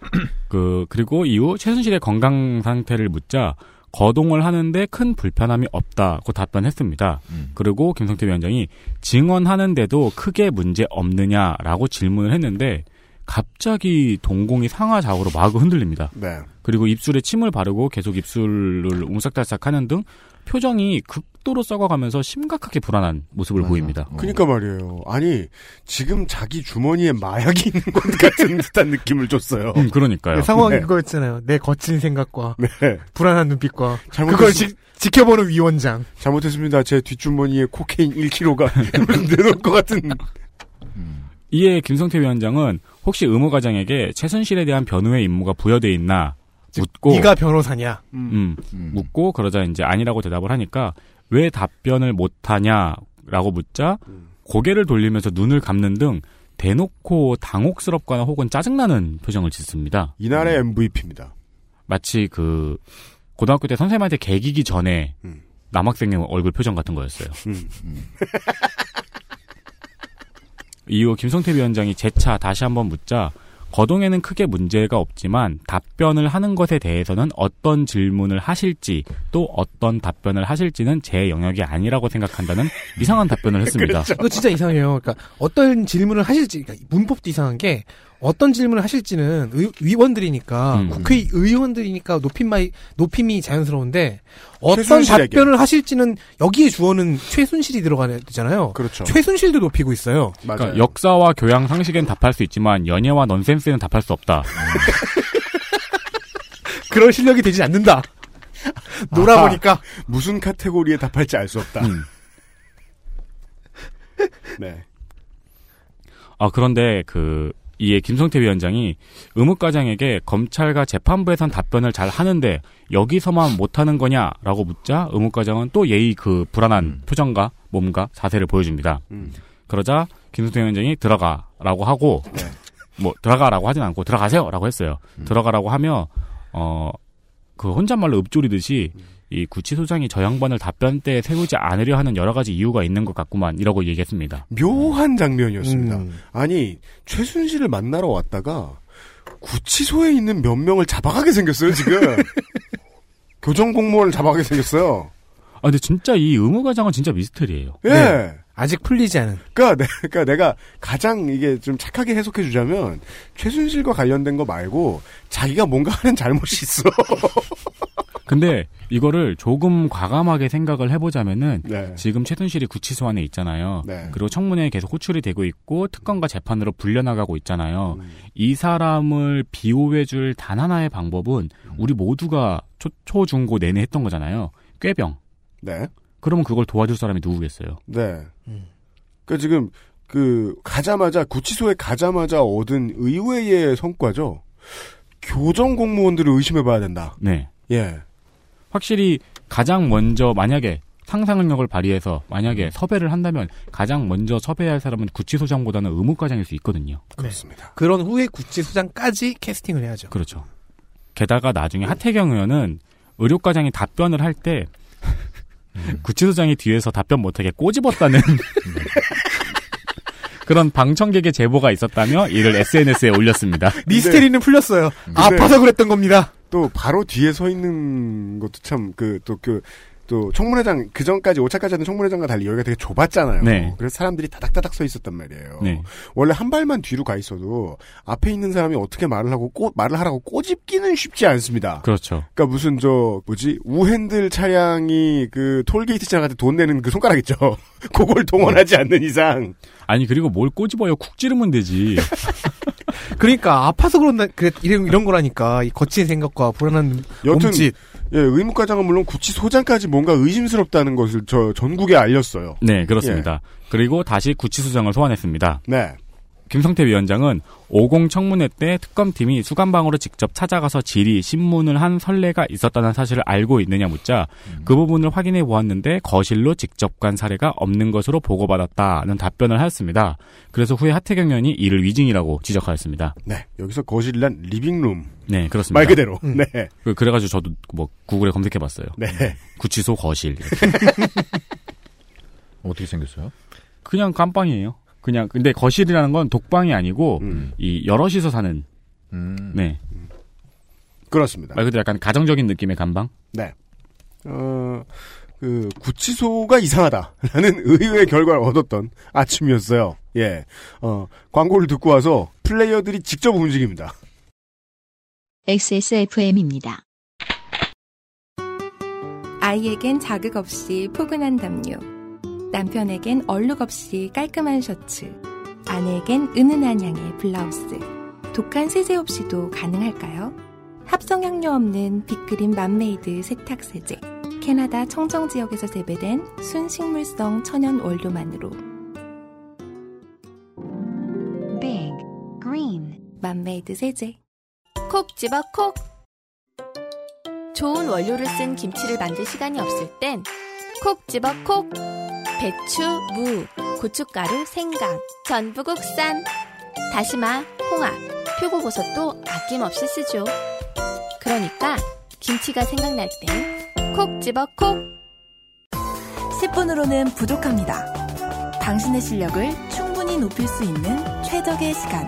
그 그리고 이후 최순실의 건강 상태를 묻자 거동을 하는데 큰 불편함이 없다고 답변했습니다. 그리고 김성태 위원장이 증언하는데도 크게 문제 없느냐라고 질문을 했는데 갑자기 동공이 상하좌우로 마구 흔들립니다. 네. 그리고 입술에 침을 바르고 계속 입술을 웅싹달싹 하는 등 표정이 극도로 썩어가면서 심각하게 불안한 모습을 보입니다. 그니까 말이에요. 아니 지금 자기 주머니에 마약이 있는 것 같은 듯한 느낌을 줬어요. 음, 그러니까요. 상황이 네. 그거였잖아요. 내 거친 생각과 네. 불안한 눈빛과 잘못했- 그걸 지, 지켜보는 위원장. 잘못했습니다. 제 뒷주머니에 코케인 1kg가 내놓을 것 같은. 이에 김성태 위원장은 혹시 의무과장에게 최순실에 대한 변호의 임무가 부여돼 있나 묻고 네가 변호사냐? 음, 묻고 그러자 이제 아니라고 대답을 하니까 왜 답변을 못하냐라고 묻자 고개를 돌리면서 눈을 감는 등 대놓고 당혹스럽거나 혹은 짜증나는 표정을 짓습니다. 이날의 MVP입니다. 마치 그 고등학교 때 선생님한테 개기기 전에 음. 남학생의 얼굴 표정 같은 거였어요. 이후 김성태 위원장이 재차 다시 한번 묻자 거동에는 크게 문제가 없지만 답변을 하는 것에 대해서는 어떤 질문을 하실지 또 어떤 답변을 하실지는 제 영역이 아니라고 생각한다는 이상한 답변을 했습니다. 그렇죠. 이거 진짜 이상해요. 그러니까 어떤 질문을 하실지 그러니까 문법도 이상한 게 어떤 질문을 하실지는 의, 위원들이니까 음. 국회의원들이니까 높임이 높임이 자연스러운데 어떤 최순실에게. 답변을 하실지는 여기에 주어는 최순실이 들어가야 되잖아요. 그렇죠. 최순실도 높이고 있어요. 맞아요. 그러니까 역사와 교양 상식엔 답할 수 있지만 연예와 넌센스는 답할 수 없다. 그런 실력이 되지 않는다. 놀아보니까 무슨 카테고리에 답할지 알 수 없다. 음. 네. 아 그런데 그 이에 김성태 위원장이 의무과장에게 검찰과 재판부에선 답변을 잘 하는데 여기서만 못하는 거냐라고 묻자 의무과장은 또 예의 그 불안한 표정과 몸과 자세를 보여줍니다. 음. 그러자 김성태 위원장이 들어가라고 하고 뭐 들어가라고 하진 않고 들어가세요라고 했어요. 들어가라고 하며 어 그 혼잣말로 읊조리듯이 이 구치소장이 저 양반을 답변 때 세우지 않으려 하는 여러 가지 이유가 있는 것 같구만 이라고 얘기했습니다. 묘한 장면이었습니다. 음. 아니 최순실을 만나러 왔다가 구치소에 있는 몇 명을 잡아가게 생겼어요 지금. 교정 공무원을 잡아가게 생겼어요. 아 근데 진짜 이 의무과장은 진짜 미스터리예요. 예. 네. 아직 풀리지 않은. 그러니까, 내, 그러니까 내가 가장 이게 좀 착하게 해석해 주자면 최순실과 관련된 거 말고 자기가 뭔가 하는 잘못이 있어. 근데 이거를 조금 과감하게 생각을 해보자면은 네. 지금 최순실이 구치소 안에 있잖아요. 네. 그리고 청문회에 계속 호출이 되고 있고 특검과 재판으로 불려나가고 있잖아요. 음. 이 사람을 비호해줄 단 하나의 방법은 우리 모두가 초, 초, 중, 고 내내 했던 거잖아요. 꾀병. 네. 그러면 그걸 도와줄 사람이 누구겠어요? 네. 그 지금 그 가자마자 구치소에 가자마자 얻은 의외의 성과죠. 교정 공무원들을 의심해봐야 된다. 네. 예. 확실히 가장 먼저 만약에 상상력을 발휘해서 만약에 섭외를 한다면 가장 먼저 섭외할 사람은 구치소장보다는 의무과장일 수 있거든요. 그렇습니다. 그런 후에 구치소장까지 캐스팅을 해야죠. 그렇죠. 게다가 나중에 하태경 의원은 의료과장이 답변을 할 때 구치소장이 뒤에서 답변 못하게 꼬집었다는 그런 방청객의 제보가 있었다며 이를 SNS에 올렸습니다. 미스테리는 풀렸어요. 근데- 아파서 그랬던 겁니다. 또 바로 뒤에 서 있는 것도 참 그 또 그 또 청문회장 그 전까지 5차까지 하는 청문회장과 달리 여기가 되게 좁았잖아요. 네. 그래서 사람들이 다닥다닥 서 있었단 말이에요. 네. 원래 한 발만 뒤로 가 있어도 앞에 있는 사람이 어떻게 말을 하고 꼬, 말을 하라고 꼬집기는 쉽지 않습니다. 그렇죠. 그러니까 무슨 저 뭐지 우핸들 차량이 그 톨게이트 때돈 내는 그 손가락 있죠. 그걸 동원하지 않는 이상 아니 그리고 뭘 꼬집어요 쿡 찌르면 되지. 그러니까 아파서 그런다 그래 이런 이런 거라니까 이 거친 생각과 불안한 여튼 몸짓. 예, 의무과장은 물론 구치 소장까지 뭔가 의심스럽다는 것을 저 전국에 알렸어요. 네 그렇습니다. 그리고 다시 구치 소장을 소환했습니다. 네. 김성태 위원장은 50 청문회 때 특검팀이 수감방으로 직접 찾아가서 질의, 신문을 한 선례가 있었다는 사실을 알고 있느냐 묻자 그 부분을 확인해 보았는데 거실로 직접 간 사례가 없는 것으로 보고받았다는 답변을 하였습니다. 그래서 후에 하태경 의원이 이를 위증이라고 지적하였습니다. 네. 여기서 거실이란 리빙룸 네, 그렇습니다. 말 그대로. 음. 네. 그- 그래가지고 저도 뭐 구글에 검색해봤어요. 네. 구치소 거실. 어떻게 생겼어요? 그냥 깜빵이에요. 그냥 근데 거실이라는 건 독방이 아니고 음. 이 여럿이서 사는 음. 네 그렇습니다. 말 그대로 약간 가정적인 느낌의 감방. 네. 어, 그, 구치소가 이상하다라는 의외의 결과를 얻었던 아침이었어요. 예. 어, 광고를 듣고 와서 플레이어들이 직접 움직입니다. XSFM입니다. 아이에겐 자극 없이 포근한 담요. 남편에겐 얼룩 없이 깔끔한 셔츠. 아내에겐 은은한 향의 블라우스. 독한 세제 없이도 가능할까요? 합성향료 없는 빅그린 맘메이드 세탁세제. 캐나다 청정 지역에서 재배된 순식물성 천연 원료만으로. Big Green 맘메이드 세제. 콕 집어 콕. 좋은 원료를 쓴 김치를 만들 시간이 없을 땐 콕 집어 콕. 배추, 무, 고춧가루, 생강, 전부 국산. 다시마, 홍합, 표고버섯도 아낌없이 쓰죠. 그러니까 김치가 생각날 땐콕 집어 콕. 10분으로는 부족합니다. 당신의 실력을 충분히 높일 수 있는 최적의 시간.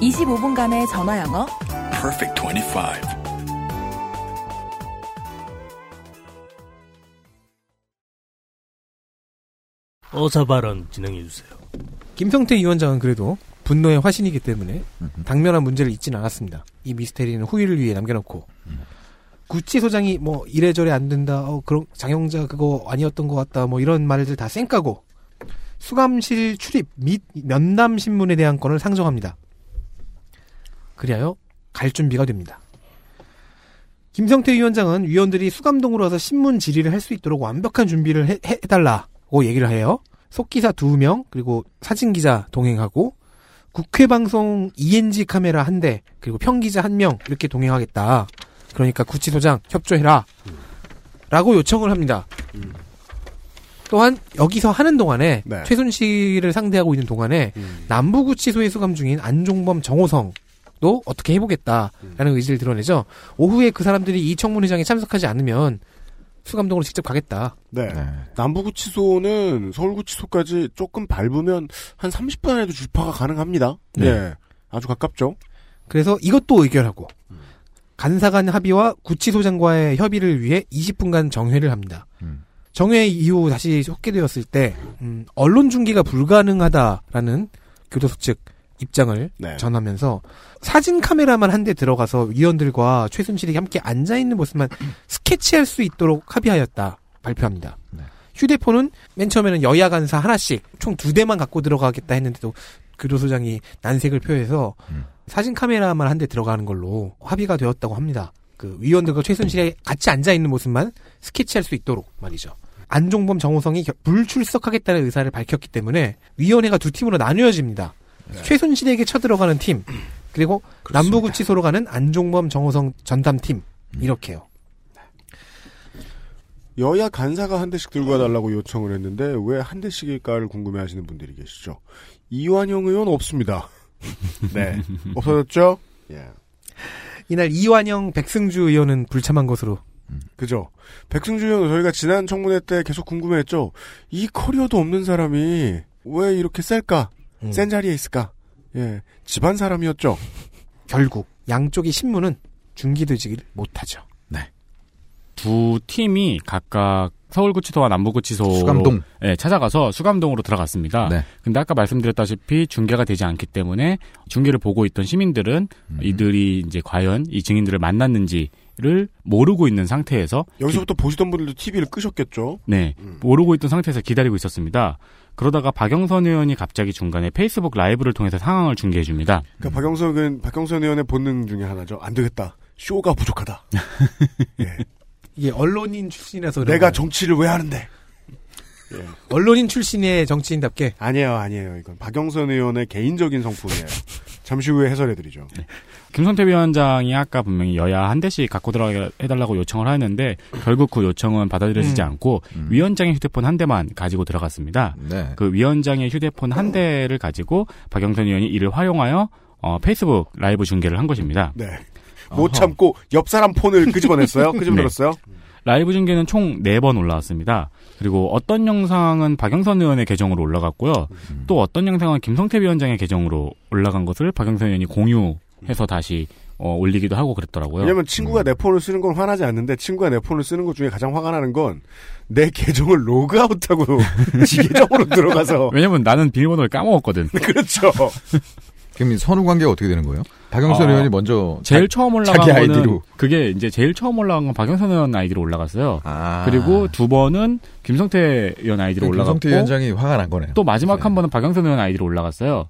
25분간의 전화 영어. Perfect 25. 어사 발언 진행해 주세요. 김성태 위원장은 그래도 분노의 화신이기 때문에 당면한 문제를 잊진 않았습니다. 이 미스테리는 후일을 위해 남겨놓고 구치 소장이 뭐 이래저래 안 된다. 어 그럼 장영자 그거 아니었던 것 같다. 뭐 이런 말들 다 쌩까고 수감실 출입 및 면담 신문에 대한 건을 상정합니다. 그리하여 갈 준비가 됩니다. 김성태 위원장은 위원들이 수감동으로 와서 신문 질의를 할 수 있도록 완벽한 준비를 해, 해달라 고 얘기를 해요. 속기사 두 명 그리고 사진기자 동행하고 국회 방송 ENG 카메라 한 대 그리고 평기자 한 명 이렇게 동행하겠다. 그러니까 구치소장 협조해라. 라고 요청을 합니다. 또한 여기서 하는 동안에 네. 최순실을 상대하고 있는 동안에 남부구치소에 수감 중인 안종범 정호성도 어떻게 해보겠다라는 의지를 드러내죠. 오후에 그 사람들이 이 청문 회장에 참석하지 않으면 수감동으로 직접 가겠다. 네. 남부구치소는 서울구치소까지 조금 밟으면 한 30분 안에도 주파가 가능합니다. 네. 네. 아주 가깝죠. 그래서 이것도 의결하고 간사 간 합의와 구치소장과의 협의를 위해 20분간 정회를 합니다. 정회 이후 다시 속개되었을 때 음, 언론 중계가 불가능하다라는 교도소 측 입장을 네. 전하면서 사진 카메라만 한 대 들어가서 위원들과 최순실이 함께 앉아 있는 모습만 스케치할 수 있도록 합의하였다 발표합니다. 휴대폰은 맨 처음에는 여야 간사 하나씩 총 두 대만 갖고 들어가겠다 했는데도 교도소장이 난색을 표해서 사진 카메라만 한 대 들어가는 걸로 합의가 되었다고 합니다. 그 위원들과 최순실이 같이 앉아 있는 모습만 스케치할 수 있도록 말이죠. 안종범 정호성이 겨- 불출석하겠다는 의사를 밝혔기 때문에 위원회가 두 팀으로 나뉘어집니다. 최순실에게 쳐들어가는 팀 그리고 남부구치소로 가는 안종범 정호성 전담팀 이렇게요. 여야 간사가 한 대씩 들고 와달라고 요청을 했는데 왜 한 대씩일까를 궁금해하시는 분들이 계시죠. 이완영 의원 없습니다. 네, 없어졌죠? 예, 이날 이완영 백승주 의원은 불참한 것으로 그죠. 백승주 의원 저희가 지난 청문회 때 계속 궁금해했죠. 이 커리어도 없는 사람이 왜 이렇게 셀까? 센 자리에 있을까? 예, 집안 사람이었죠. 결국 양쪽의 신문은 중기되지를 못하죠. 두 팀이 각각 서울구치소와 남부구치소 수감동. 예, 찾아가서 수감동으로 들어갔습니다. 네. 근데 아까 말씀드렸다시피 중계가 되지 않기 때문에 중계를 보고 있던 시민들은 이들이 이제 과연 이 증인들을 만났는지 를 모르고 있는 상태에서 여기서부터 보시던 분들도 TV를 끄셨겠죠. 네, 모르고 있던 상태에서 기다리고 있었습니다. 그러다가 박영선 의원이 갑자기 중간에 페이스북 라이브를 통해서 상황을 중계해 줍니다. 그러니까 박영석은 박영선 의원의 본능 중에 하나죠. 안 되겠다. 쇼가 부족하다. 이게 언론인 출신이라서 내가 거예요. 정치를 왜 하는데? 언론인 출신의 정치인답게 아니에요, 아니에요. 이건 박영선 의원의 개인적인 성품이에요. 잠시 후에 해설해드리죠. 김성태 위원장이 아까 분명히 여야 한 대씩 갖고 들어가 해달라고 요청을 하였는데 결국 그 요청은 받아들여지지 음. 않고 위원장의 휴대폰 한 대만 가지고 들어갔습니다. 네. 그 위원장의 휴대폰 한 대를 가지고 박영선 의원이 이를 활용하여 어, 페이스북 라이브 중계를 한 것입니다. 네. 못 참고 옆 사람 폰을 끄집어냈어요? 끄집어냈어요? 라이브 중계는 총 4번 올라왔습니다. 그리고 어떤 영상은 박영선 의원의 계정으로 올라갔고요. 또 어떤 영상은 김성태 위원장의 계정으로 올라간 것을 박영선 의원이 공유 해서 다시 어, 올리기도 하고 그랬더라고요. 왜냐면 친구가 내 폰을 쓰는 건 화나지 않는데 친구가 내 폰을 쓰는 것 중에 가장 화가 나는 건 내 계정을 로그아웃하고 지 계정으로 들어가서 왜냐면 나는 비밀번호를 까먹었거든. 그렇죠. 그럼 이 선후 관계가 어떻게 되는 거예요? 박영선 어, 의원이 먼저 제일 자- 처음 올라간 자기 거는 아이디로 그게 이제 제일 처음 올라간 건 박영선 의원 아이디로 올라갔어요. 아. 그리고 두 번은 김성태 의원 아이디로 올라갔고 김성태 위원장이 화가 난 거네요. 또 마지막 한 번은 박영선 의원 아이디로 올라갔어요.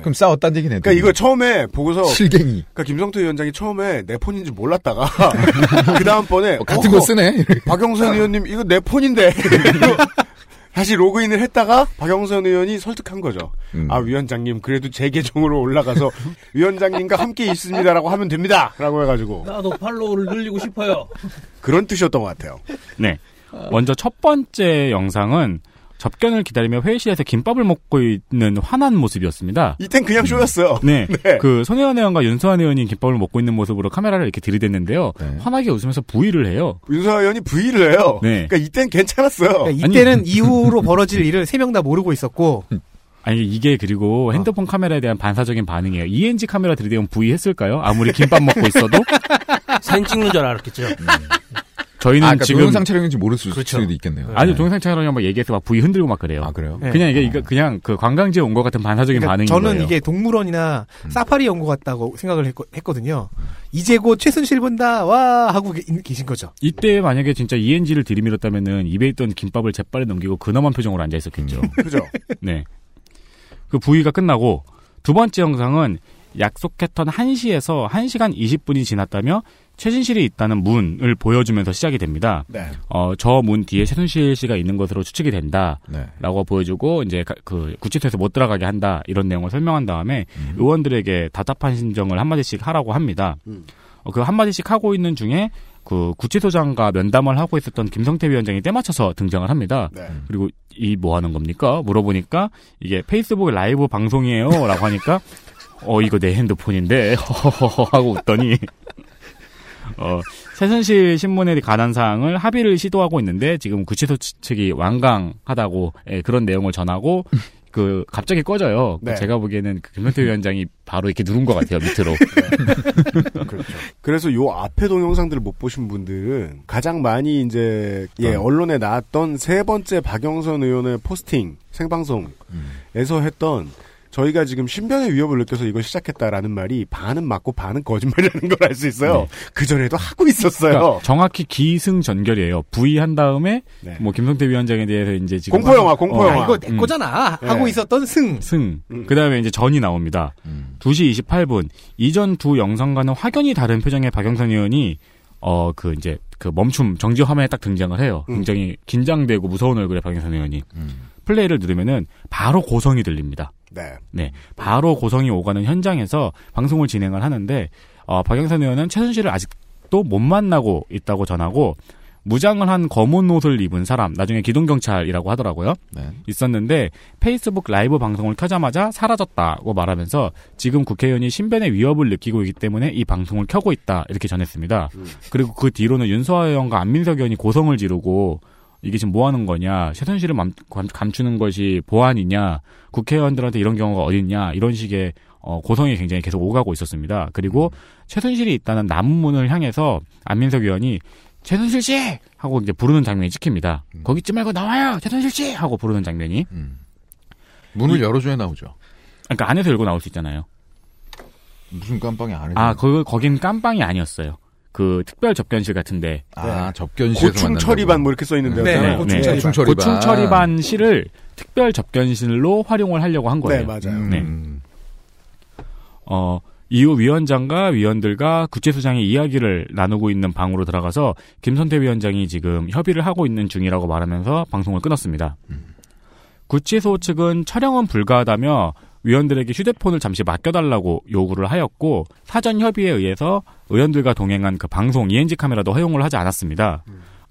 그럼 싸웠다는 얘기네. 그러니까 이거 처음에 보고서 실갱이. 그러니까 김성태 위원장이 처음에 내 폰인지 몰랐다가 그 다음 번에 어, 같은 거 쓰네. 박영선 의원님 이거 내 폰인데 다시 로그인을 했다가 박영선 의원이 설득한 거죠. 음. 아 위원장님 그래도 제 계정으로 올라가서 위원장님과 함께 있습니다라고 하면 됩니다라고 해가지고 나도 팔로우를 늘리고 싶어요. 그런 뜻이었던 것 같아요. 네. 먼저 첫 번째 영상은 접견을 기다리며 회의실에서 김밥을 먹고 있는 화난 모습이었습니다. 이땐 그냥 쇼였어요. 네. 네. 그 손혜원 의원과 윤수환 의원이 김밥을 먹고 있는 모습으로 카메라를 이렇게 들이댔는데요. 네. 환하게 웃으면서 부의를 해요. 윤서아 의원이 V를 해요. 네. 그러니까 이땐 괜찮았어요. 그러니까 이때는 이후로 벌어질 일을 세 명 다 모르고 있었고 아니 이게 그리고 핸드폰 카메라에 대한 반사적인 반응이에요. ENG 카메라 들이대면 부의했을까요? 아무리 김밥 먹고 있어도 사진 찍는 줄 알았겠죠. 저희는 아, 그러니까 지금 동영상 촬영인지 모를 수- 그렇죠. 수도 있겠네요. 아니 동영상 촬영을 막 얘기해서 막 부위 흔들고 막 그래요. 아, 그래요? 네. 그냥 이게 이거 그냥 그 관광지에 온 것 같은 반사적인 그러니까 반응인 저는 거예요. 이게 동물원이나 음. 사파리 연구 같다고 생각을 했거, 든요 이제 곧 최순실 본다 와 하고 계- 계신 거죠. 이때 만약에 진짜 ENG를 들이밀었다면은 입에 있던 김밥을 재빨리 넘기고 근엄한 표정으로 앉아 있었겠죠. 그죠? 네. 그 부위가 끝나고 두 번째 영상은 약속했던 1시에서 1시간 20분이 지났다며 최진실이 있다는 문을 보여주면서 시작이 됩니다. 네. 어, 저 문 뒤에 최순실 씨가 있는 것으로 추측이 된다. 네. 라고 보여주고 이제 가- 그 구치소에서 못 들어가게 한다 이런 내용을 설명한 다음에 의원들에게 답답한 심정을 한마디씩 하라고 합니다. 음. 어, 그 한마디씩 하고 있는 중에 그 구치소장과 면담을 하고 있었던 김성태 위원장이 때맞춰서 등장을 합니다. 네. 그리고 이 뭐 하는 겁니까? 물어보니까 이게 페이스북 라이브 방송이에요라고 하니까 어 이거 내 핸드폰인데 허허허 하고 웃더니 어 최순실 신문에 관한 사항을 합의를 시도하고 있는데 지금 구치소 측이 완강하다고 예, 그런 내용을 전하고 그 갑자기 꺼져요. 네. 제가 보기에는 그 김성태 위원장이 바로 이렇게 누른 것 같아요 밑으로. 그렇죠. 그래서 요 앞에 동영상들을 못 보신 분들은 가장 많이 이제 예 언론에 나왔던 세 번째 박영선 의원의 포스팅 생방송에서 했던 저희가 지금 신변의 위협을 느껴서 이걸 시작했다라는 말이 반은 맞고 반은 거짓말이라는 걸 알 수 있어요. 그 전에도 하고 있었어요. 그러니까 정확히 기승전결이에요. 부의한 다음에 네. 뭐 김성태 위원장에 대해서 이제 지금 공포 영화, 공포 어, 영화. 아, 이거 내 음. 거잖아 네. 하고 있었던 승. 승. 음. 그 다음에 이제 전이 나옵니다. 2시 28분. 이전 두 영상과는 확연히 다른 표정의 박영선 의원이, 어, 그 이제, 그 멈춤, 정지 화면에 딱 등장을 해요. 음. 굉장히 긴장되고 무서운 얼굴의 박영선 의원이. 플레이를 누르면은 바로 고성이 들립니다. 네. 네. 바로 고성이 오가는 현장에서 방송을 진행을 하는데, 어, 박영선 의원은 최순실을 아직도 못 만나고 있다고 전하고, 무장을 한 검은 옷을 입은 사람, 나중에 기동경찰이라고 하더라고요. 네. 있었는데 페이스북 라이브 방송을 켜자마자 사라졌다고 말하면서 지금 국회의원이 신변의 위협을 느끼고 있기 때문에 이 방송을 켜고 있다 이렇게 전했습니다. 그리고 그 뒤로는 윤소아 의원과 안민석 의원이 고성을 지르고 이게 지금 뭐 하는 거냐 최순실을 감- 감추는 것이 보안이냐 국회의원들한테 이런 경우가 어딨냐 이런 식의 어, 고성이 굉장히 계속 오가고 있었습니다. 그리고 최순실이 있다는 남문을 향해서 안민석 의원이 최순실 씨 하고 이제 부르는 장면이 찍힙니다. 거기 있지 말고 나와요, 최순실 씨 하고 부르는 장면이. 문을 열어줘야 나오죠. 그러니까 안에서 열고 나올 수 있잖아요. 무슨 깜빵이 안에서. 아, 거 거긴 깜빵이 아니었어요. 그 특별 접견실 같은데. 아, 접견실에서 고충 처리반 뭐 이렇게 써 있는데요. 네, 고충 네. 처리반. 고충 처리반. 고충 처리반실을 특별 접견실로 활용을 하려고 한 거예요. 네, 맞아요. 네. 음. 어, 이후 위원장과 위원들과 구치소장의 이야기를 나누고 있는 방으로 들어가서 김선태 위원장이 지금 협의를 하고 있는 중이라고 말하면서 방송을 끊었습니다. 구치소 측은 촬영은 불가하다며 위원들에게 휴대폰을 잠시 맡겨달라고 요구를 하였고 사전 협의에 의해서 의원들과 동행한 그 방송 ENG 카메라도 허용을 하지 않았습니다.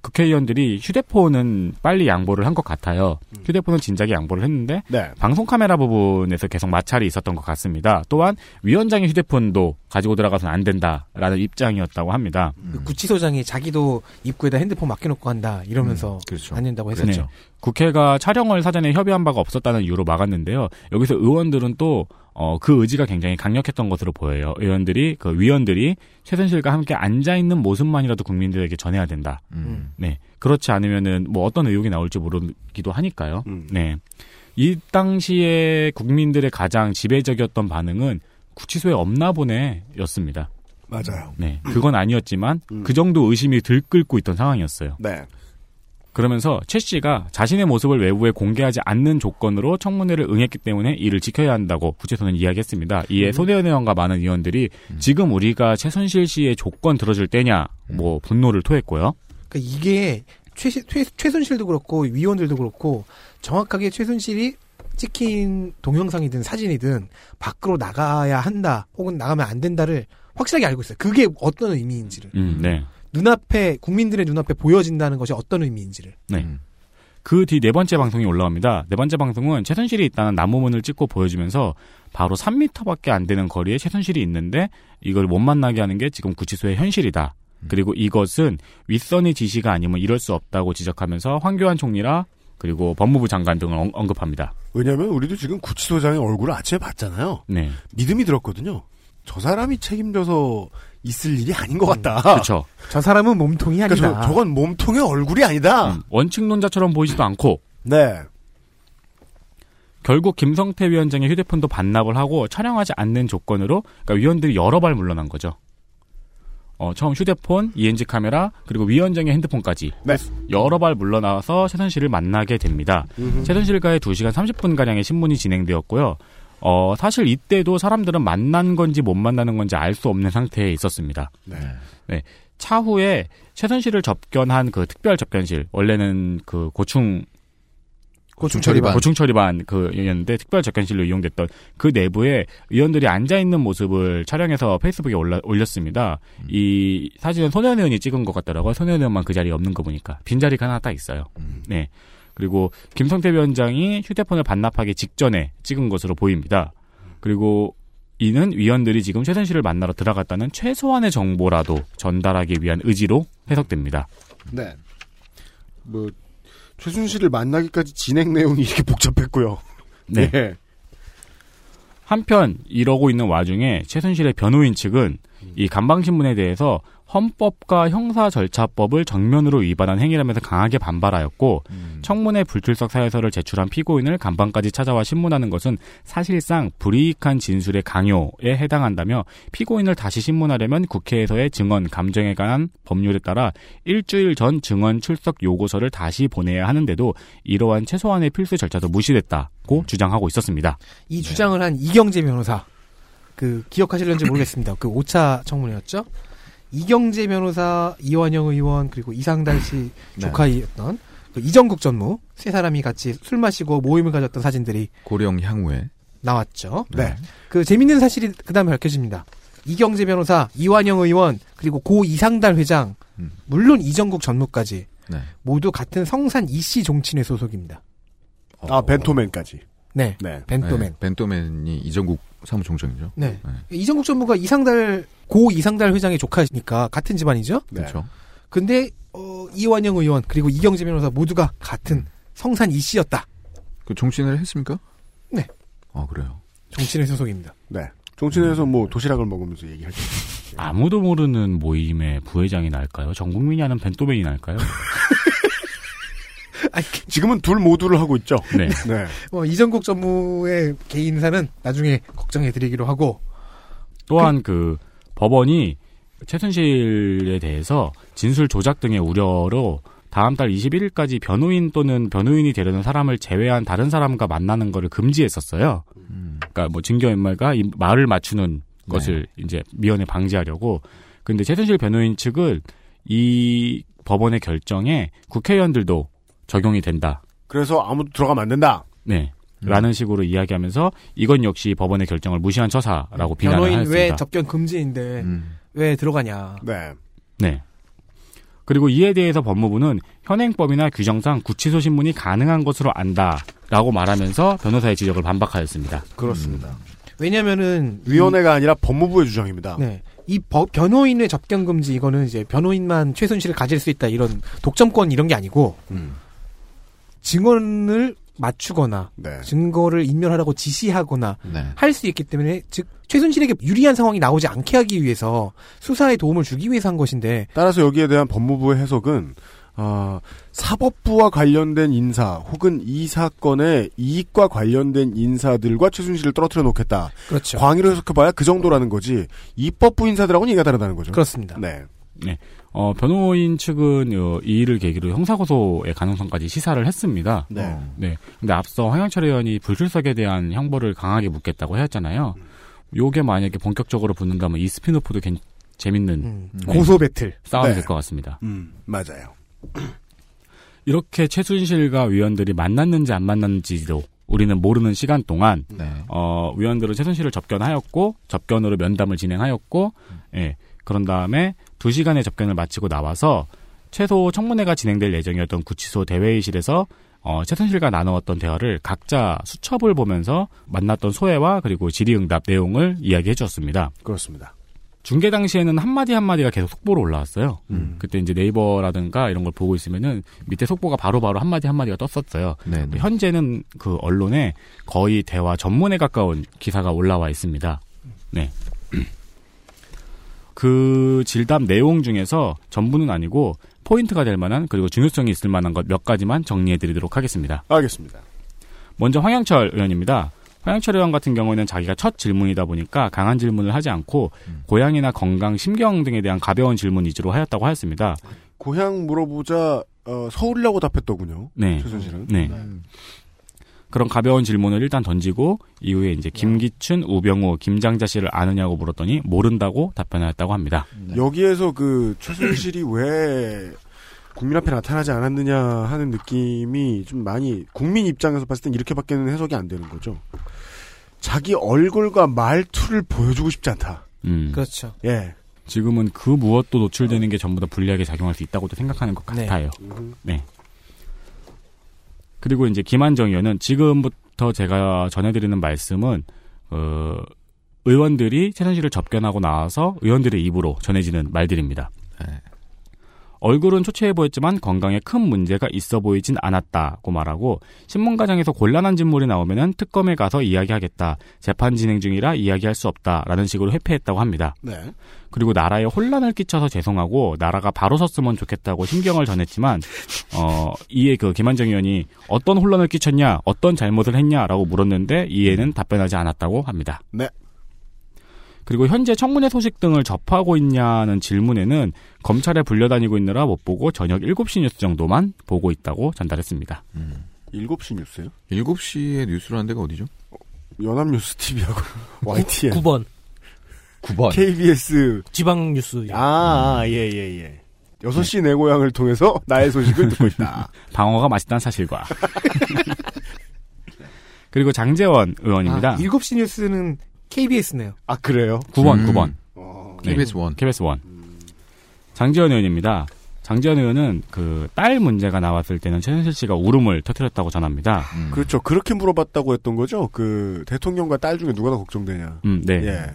국회의원들이 휴대폰은 빨리 양보를 한 것 같아요. 휴대폰은 진작에 양보를 했는데 네. 방송 카메라 부분에서 계속 마찰이 있었던 것 같습니다. 또한 위원장의 휴대폰도 가지고 들어가서는 안 된다라는 입장이었다고 합니다. 그 구치소장이 자기도 입구에다 핸드폰 맡겨놓고 간다 이러면서 안 된다고 했었죠. 네. 국회가 촬영을 사전에 협의한 바가 없었다는 이유로 막았는데요. 여기서 의원들은 또, 어, 그 의지가 굉장히 강력했던 것으로 보여요. 의원들이, 그 위원들이 최순실과 함께 앉아 있는 모습만이라도 국민들에게 전해야 된다. 음. 네. 그렇지 않으면은 뭐 어떤 의혹이 나올지 모르기도 하니까요. 음. 네. 이 당시에 국민들의 가장 지배적이었던 반응은 구치소에 없나 보네였습니다. 맞아요. 네. 그건 아니었지만 음. 그 정도 의심이 들끓고 있던 상황이었어요. 네. 그러면서 최 씨가 자신의 모습을 외부에 공개하지 않는 조건으로 청문회를 응했기 때문에 이를 지켜야 한다고 구치소는 이야기했습니다. 이에 손혜원 의원과 많은 의원들이 지금 우리가 최순실 씨의 조건 들어줄 때냐 뭐 분노를 토했고요. 그러니까 이게 최, 최, 최순실도 그렇고 위원들도 그렇고 정확하게 최순실이 찍힌 동영상이든 사진이든 밖으로 나가야 한다 혹은 나가면 안 된다를 확실하게 알고 있어요. 그게 어떤 의미인지를 음, 네. 눈앞에 국민들의 눈앞에 보여진다는 것이 어떤 의미인지를 네. 그 뒤 네 번째 방송이 올라옵니다. 네 번째 방송은 최순실이 있다는 나무문을 찍고 보여주면서 바로 3미터밖에 안 되는 거리에 최순실이 있는데 이걸 못 만나게 하는 게 지금 구치소의 현실이다. 그리고 이것은 윗선의 지시가 아니면 이럴 수 없다고 지적하면서 황교안 총리라 그리고 법무부 장관 등을 언- 언급합니다. 왜냐하면 우리도 지금 구치소장의 얼굴을 아침에 봤잖아요. 네. 믿음이 들었거든요. 저 사람이 책임져서 있을 일이 아닌 것 같다. 그렇죠. 저 사람은 몸통이 아니다. 그러니까 저, 저건 몸통의 얼굴이 아니다. 음, 원칙론자처럼 보이지도 않고 네. 결국 김성태 위원장의 휴대폰도 반납을 하고 촬영하지 않는 조건으로 그러니까 위원들이 여러 발 물러난 거죠. 어, 처음 휴대폰, ENG 카메라, 그리고 위원장의 핸드폰까지 네. 여러 발 물러나서 최순실을 만나게 됩니다. 최순실과의 2시간 30분가량의 신문이 진행되었고요. 어, 사실 이때도 사람들은 만난 건지 못 만나는 건지 알 수 없는 상태에 있었습니다. 네. 네. 차후에 최순실을 접견한 그 특별 접견실, 원래는 그 고충 고충 처리반. 고충 처리반 그였는데 특별 접견실로 이용됐던 그 내부에 의원들이 앉아 있는 모습을 촬영해서 페이스북에 올라, 올렸습니다. 이 사진은 손현 의원이 찍은 것 같더라고요. 손현 의원만 그 자리에 없는 거 보니까 빈 자리가 하나 딱 있어요. 네. 그리고 김성태 위원장이 휴대폰을 반납하기 직전에 찍은 것으로 보입니다. 그리고 이는 위원들이 지금 최순실을 만나러 들어갔다는 최소한의 정보라도 전달하기 위한 의지로 해석됩니다. 네. 뭐 최순실을 만나기까지 진행 내용이 이렇게 복잡했고요. 네. 예. 한편 이러고 있는 와중에 최순실의 변호인 측은 이 간방신문에 대해서 헌법과 형사절차법을 정면으로 위반한 행위라면서 강하게 반발하였고 청문회 불출석 사유서를 제출한 피고인을 간방까지 찾아와 신문하는 것은 사실상 불이익한 진술의 강요에 해당한다며 피고인을 다시 신문하려면 국회에서의 증언 감정에 관한 법률에 따라 일주일 전 증언 출석 요구서를 다시 보내야 하는데도 이러한 최소한의 필수 절차도 무시됐다고 주장하고 있었습니다. 이 주장을 한 이경재 변호사 그 기억하실런지 모르겠습니다. 그 5차 청문회였죠. 이경재 변호사, 이완영 의원 그리고 이상달 씨 네. 조카이었던 그 이정국 전무 세 사람이 같이 술 마시고 모임을 가졌던 사진들이 고령 향후에 나왔죠. 네. 그 재밌는 사실이 그다음에 밝혀집니다. 이경재 변호사, 이완영 의원 그리고 고 이상달 회장 물론 이정국 전무까지 네. 모두 같은 성산 이씨 종친회 소속입니다. 아 벤토맨까지. 네. 네. 벤토맨. 네, 벤토맨이 이정국 사무총장이죠. 네. 이정국 전무가 이상달 고 이상달 회장의 조카니까 같은 집안이죠. 그렇죠. 근데 어, 이완영 의원 그리고 이경재 변호사 모두가 같은 성산 이 씨였다. 그 종신을 했습니까? 네. 아 그래요. 종친회 소속입니다. 네. 종친에서 뭐 도시락을 먹으면서 얘기할 때. 아무도 모르는 모임의 부회장이 날까요? 전 국민이 아는 벤토벤이 날까요? 지금은 둘 모두를 하고 있죠. 네. 네. 어, 이정국 전무의 개인사는 나중에 걱정해드리기로 하고 또한 그 법원이 최순실에 대해서 진술 조작 등의 우려로 다음 달 21일까지 변호인 또는 변호인이 되려는 사람을 제외한 다른 사람과 만나는 것을 금지했었어요. 그러니까 뭐 증거인멸과 이 말을 맞추는 것을 이제 미연에 방지하려고. 근데 최순실 변호인 측은 이 법원의 결정에 국회의원들도 적용이 된다. 그래서 아무도 들어가면 안 된다. 네. 라는 식으로 이야기하면서 이건 역시 법원의 결정을 무시한 처사라고 비난을 변호인 하였습니다. 왜 접견 금지인데 왜 들어가냐. 네. 네. 그리고 이에 대해서 법무부는 현행법이나 규정상 구치소 신문이 가능한 것으로 안다라고 말하면서 변호사의 지적을 반박하였습니다. 그렇습니다. 왜냐면은 위원회가 아니라 법무부의 주장입니다. 네. 이 법- 변호인의 접견 금지 이거는 이제 변호인만 최순실을 가질 수 있다 이런 독점권 이런 게 아니고 음. 증언을 맞추거나 네. 증거를 인멸하라고 지시하거나 네. 할수 있기 때문에 즉 최순실에게 유리한 상황이 나오지 않게 하기 위해서 수사에 도움을 주기 위해서 한 것인데 따라서 여기에 대한 법무부의 해석은 아, 사법부와 관련된 인사 혹은 이 사건의 이익과 관련된 인사들과 최순실을 떨어뜨려 놓겠다. 그렇죠. 광의로 해석해봐야 그 정도라는 거지. 입법부 인사들하고는 얘기가 다르다는 거죠. 그렇습니다. 네. 네. 어, 변호인 측은 어, 이 일을 계기로 형사고소의 가능성까지 시사를 했습니다. 네. 네. 근데 앞서 황영철 의원이 불출석에 대한 형벌을 강하게 묻겠다고 했잖아요. 요게 만약에 본격적으로 붙는다면 이 spin-off도 괜, 재밌는 네, 고소 배틀. 싸움이 네. 될것 같습니다. 음, 맞아요. 이렇게 최순실과 위원들이 만났는지 안 만났는지도 우리는 모르는 시간 동안 네. 어, 위원들은 최순실을 접견하였고 접견으로 면담을 진행하였고 예. 그런 다음에 두 시간의 접견을 마치고 나와서 최소 청문회가 진행될 예정이었던 구치소 대회의실에서 어, 최순실과 나누었던 대화를 각자 수첩을 보면서 만났던 소회와 그리고 질의응답 내용을 이야기해 주었습니다. 그렇습니다. 중계 당시에는 한마디 한마디가 계속 속보로 올라왔어요. 음. 그때 이제 네이버라든가 이런 걸 보고 있으면은 밑에 속보가 바로바로 한마디 한마디가 떴었어요. 네, 네. 현재는 그 언론에 거의 대화 전문에 가까운 기사가 올라와 있습니다. 네. 그 질담 내용 중에서 전부는 아니고 포인트가 될 만한 그리고 중요성이 있을 만한 것 몇 가지만 정리해 드리도록 하겠습니다. 알겠습니다. 먼저 황영철 의원입니다. 황영철 의원 같은 경우에는 자기가 첫 질문이다 보니까 강한 질문을 하지 않고 고향이나 건강, 심경 등에 대한 가벼운 질문 위주로 하였다고 하였습니다. 고향 물어보자 어, 서울이라고 답했더군요. 네. 최순실은. 네. 그런 가벼운 질문을 일단 던지고 이후에 이제 김기춘, 우병우, 김장자 씨를 아느냐고 물었더니 모른다고 답변하였다고 합니다. 여기에서 그 최순실이 왜 국민 앞에 나타나지 않았느냐 하는 느낌이 좀 많이 국민 입장에서 봤을 땐 이렇게밖에는 해석이 안 되는 거죠. 자기 얼굴과 말투를 보여주고 싶지 않다. 음. 그렇죠. 예. 지금은 그 무엇도 노출되는 게 전부 다 불리하게 작용할 수 있다고도 생각하는 것 네. 같아요. 네. 그리고 이제 김한정 의원은 지금부터 제가 전해드리는 말씀은 어, 의원들이 최순실을 접견하고 나와서 의원들의 입으로 전해지는 말들입니다. 얼굴은 초췌해 보였지만 건강에 큰 문제가 있어 보이진 않았다고 말하고 신문과정에서 곤란한 진물이 나오면은 특검에 가서 이야기하겠다. 재판 진행 중이라 이야기할 수 없다라는 식으로 회피했다고 합니다. 네. 그리고 나라에 혼란을 끼쳐서 죄송하고 나라가 바로 섰으면 좋겠다고 신경을 전했지만 어 이에 그 김한정 의원이 어떤 혼란을 끼쳤냐 어떤 잘못을 했냐라고 물었는데 이에는 답변하지 않았다고 합니다. 네. 그리고 현재 청문회 소식 등을 접하고 있냐는 질문에는 검찰에 불려다니고 있느라 못 보고 저녁 7시 뉴스 정도만 보고 있다고 전달했습니다. 7시 뉴스요? 7시에 뉴스를 하는 데가 어디죠? 연합뉴스 TV하고 YTN. 9번. 9번. KBS. 지방 뉴스. 아, 아, 예, 예, 예. 6시 내 고향을 통해서 나의 소식을 듣고 있다. 방어가 맛있다는 사실과. 그리고 장재원 의원입니다. 아, 7시 뉴스는 KBS네요. 아, 그래요? 9번, 음. 9번. KBS 원. KBS 원. 장지현 의원입니다. 장지현 의원은 그 딸 문제가 나왔을 때는 최순실 씨가 울음을 터뜨렸다고 전합니다. 그렇죠. 그렇게 물어봤다고 했던 거죠. 그 대통령과 딸 중에 누가 더 걱정되냐. 음, 네. 예.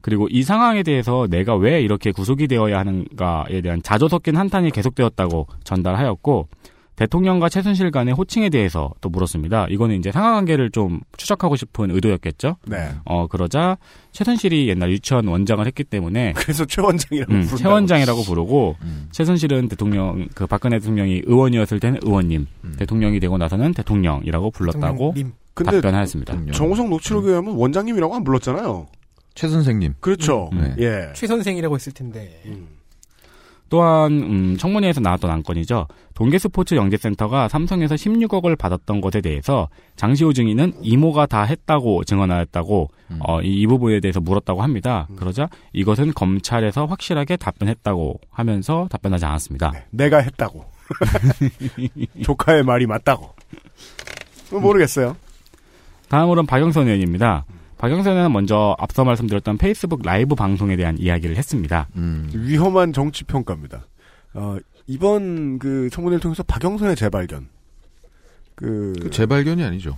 그리고 이 상황에 대해서 내가 왜 이렇게 구속이 되어야 하는가에 대한 자조 섞인 한탄이 계속되었다고 전달하였고 대통령과 최순실 간의 호칭에 대해서 또 물었습니다. 이거는 이제 상하관계를 좀 추적하고 싶은 의도였겠죠. 네. 어 그러자 최순실이 옛날 유치원 원장을 했기 때문에 그래서 최 원장이라고 음. 최 원장이라고 부르고 최순실은 대통령 그 박근혜 대통령이 의원이었을 때는 의원님, 대통령이 되고 나서는 대통령이라고 불렀다고 대통령님. 근데 답변하였습니다. 정우성 녹취록에 하면 원장님이라고 안 불렀잖아요. 최 선생님. 그렇죠. 음. 예. 최 선생이라고 했을 텐데. 또한 음, 청문회에서 나왔던 안건이죠. 동계스포츠 영재센터가 삼성에서 16억을 받았던 것에 대해서 장시호 증인은 이모가 다 했다고 증언하였다고 어, 이, 이 부분에 대해서 물었다고 합니다. 그러자 이것은 검찰에서 확실하게 답변했다고 하면서 답변하지 않았습니다. 내가 했다고. 조카의 말이 맞다고. 뭐 모르겠어요. 다음으로는 박영선 의원입니다. 박영선 의원은 먼저 앞서 말씀드렸던 페이스북 라이브 방송에 대한 이야기를 했습니다. 위험한 정치 평가입니다. 어, 이번 그 청문회를 통해서 박영선의 재발견. 그, 그 재발견이 아니죠.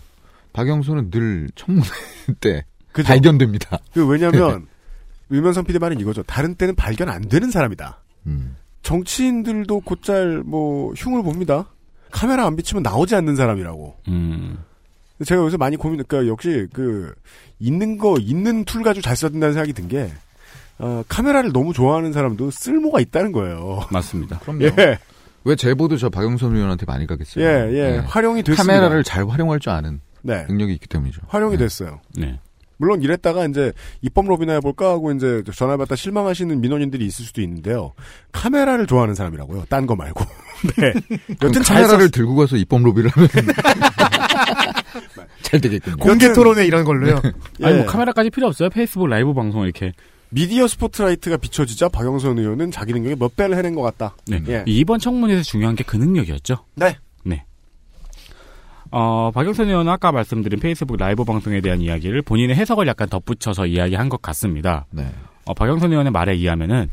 박영선은 늘 청문회 때 그죠? 발견됩니다. 그 왜냐면 유면선 PD 말은 이거죠. 다른 때는 발견 안 되는 사람이다. 음. 정치인들도 곧잘 뭐 흉을 봅니다. 카메라 안 비치면 나오지 않는 사람이라고. 음. 제가 요새 많이 고민, 그러니까 역시 그 있는 거 있는 툴 가지고 잘 써야 된다는 생각이 든 게. 어, 카메라를 너무 좋아하는 사람도 쓸모가 있다는 거예요. 맞습니다. 그럼요. 예, 왜 제보도 저 박영선 의원한테 많이 가겠어요? 예, 예. 활용이 됐습니다. 카메라를 잘 활용할 줄 아는 네. 능력이 있기 때문이죠. 활용이 됐어요. 네. 물론 이랬다가 이제 입법 로비나 해볼까 하고 이제 전화 받다 실망하시는 민원인들이 있을 수도 있는데요. 카메라를 좋아하는 사람이라고요. 딴 거 말고. 네. 여튼 잘 카메라를 썼- 들고 가서 입법 로비를 하면 잘 되겠군요. 공개 토론회 이런 걸로요. 아니 예. 뭐 카메라까지 필요 없어요. 페이스북 라이브 방송 이렇게 미디어 스포트라이트가 비춰지자 박영선 의원은 자기 능력에 몇 배를 해낸 것 같다. 네. 예. 이번 청문회에서 중요한 게 그 능력이었죠. 네. 네. 어, 박영선 의원은 아까 말씀드린 페이스북 라이브 방송에 대한 이야기를 본인의 해석을 약간 덧붙여서 이야기한 것 같습니다. 네. 어, 박영선 의원의 말에 의하면은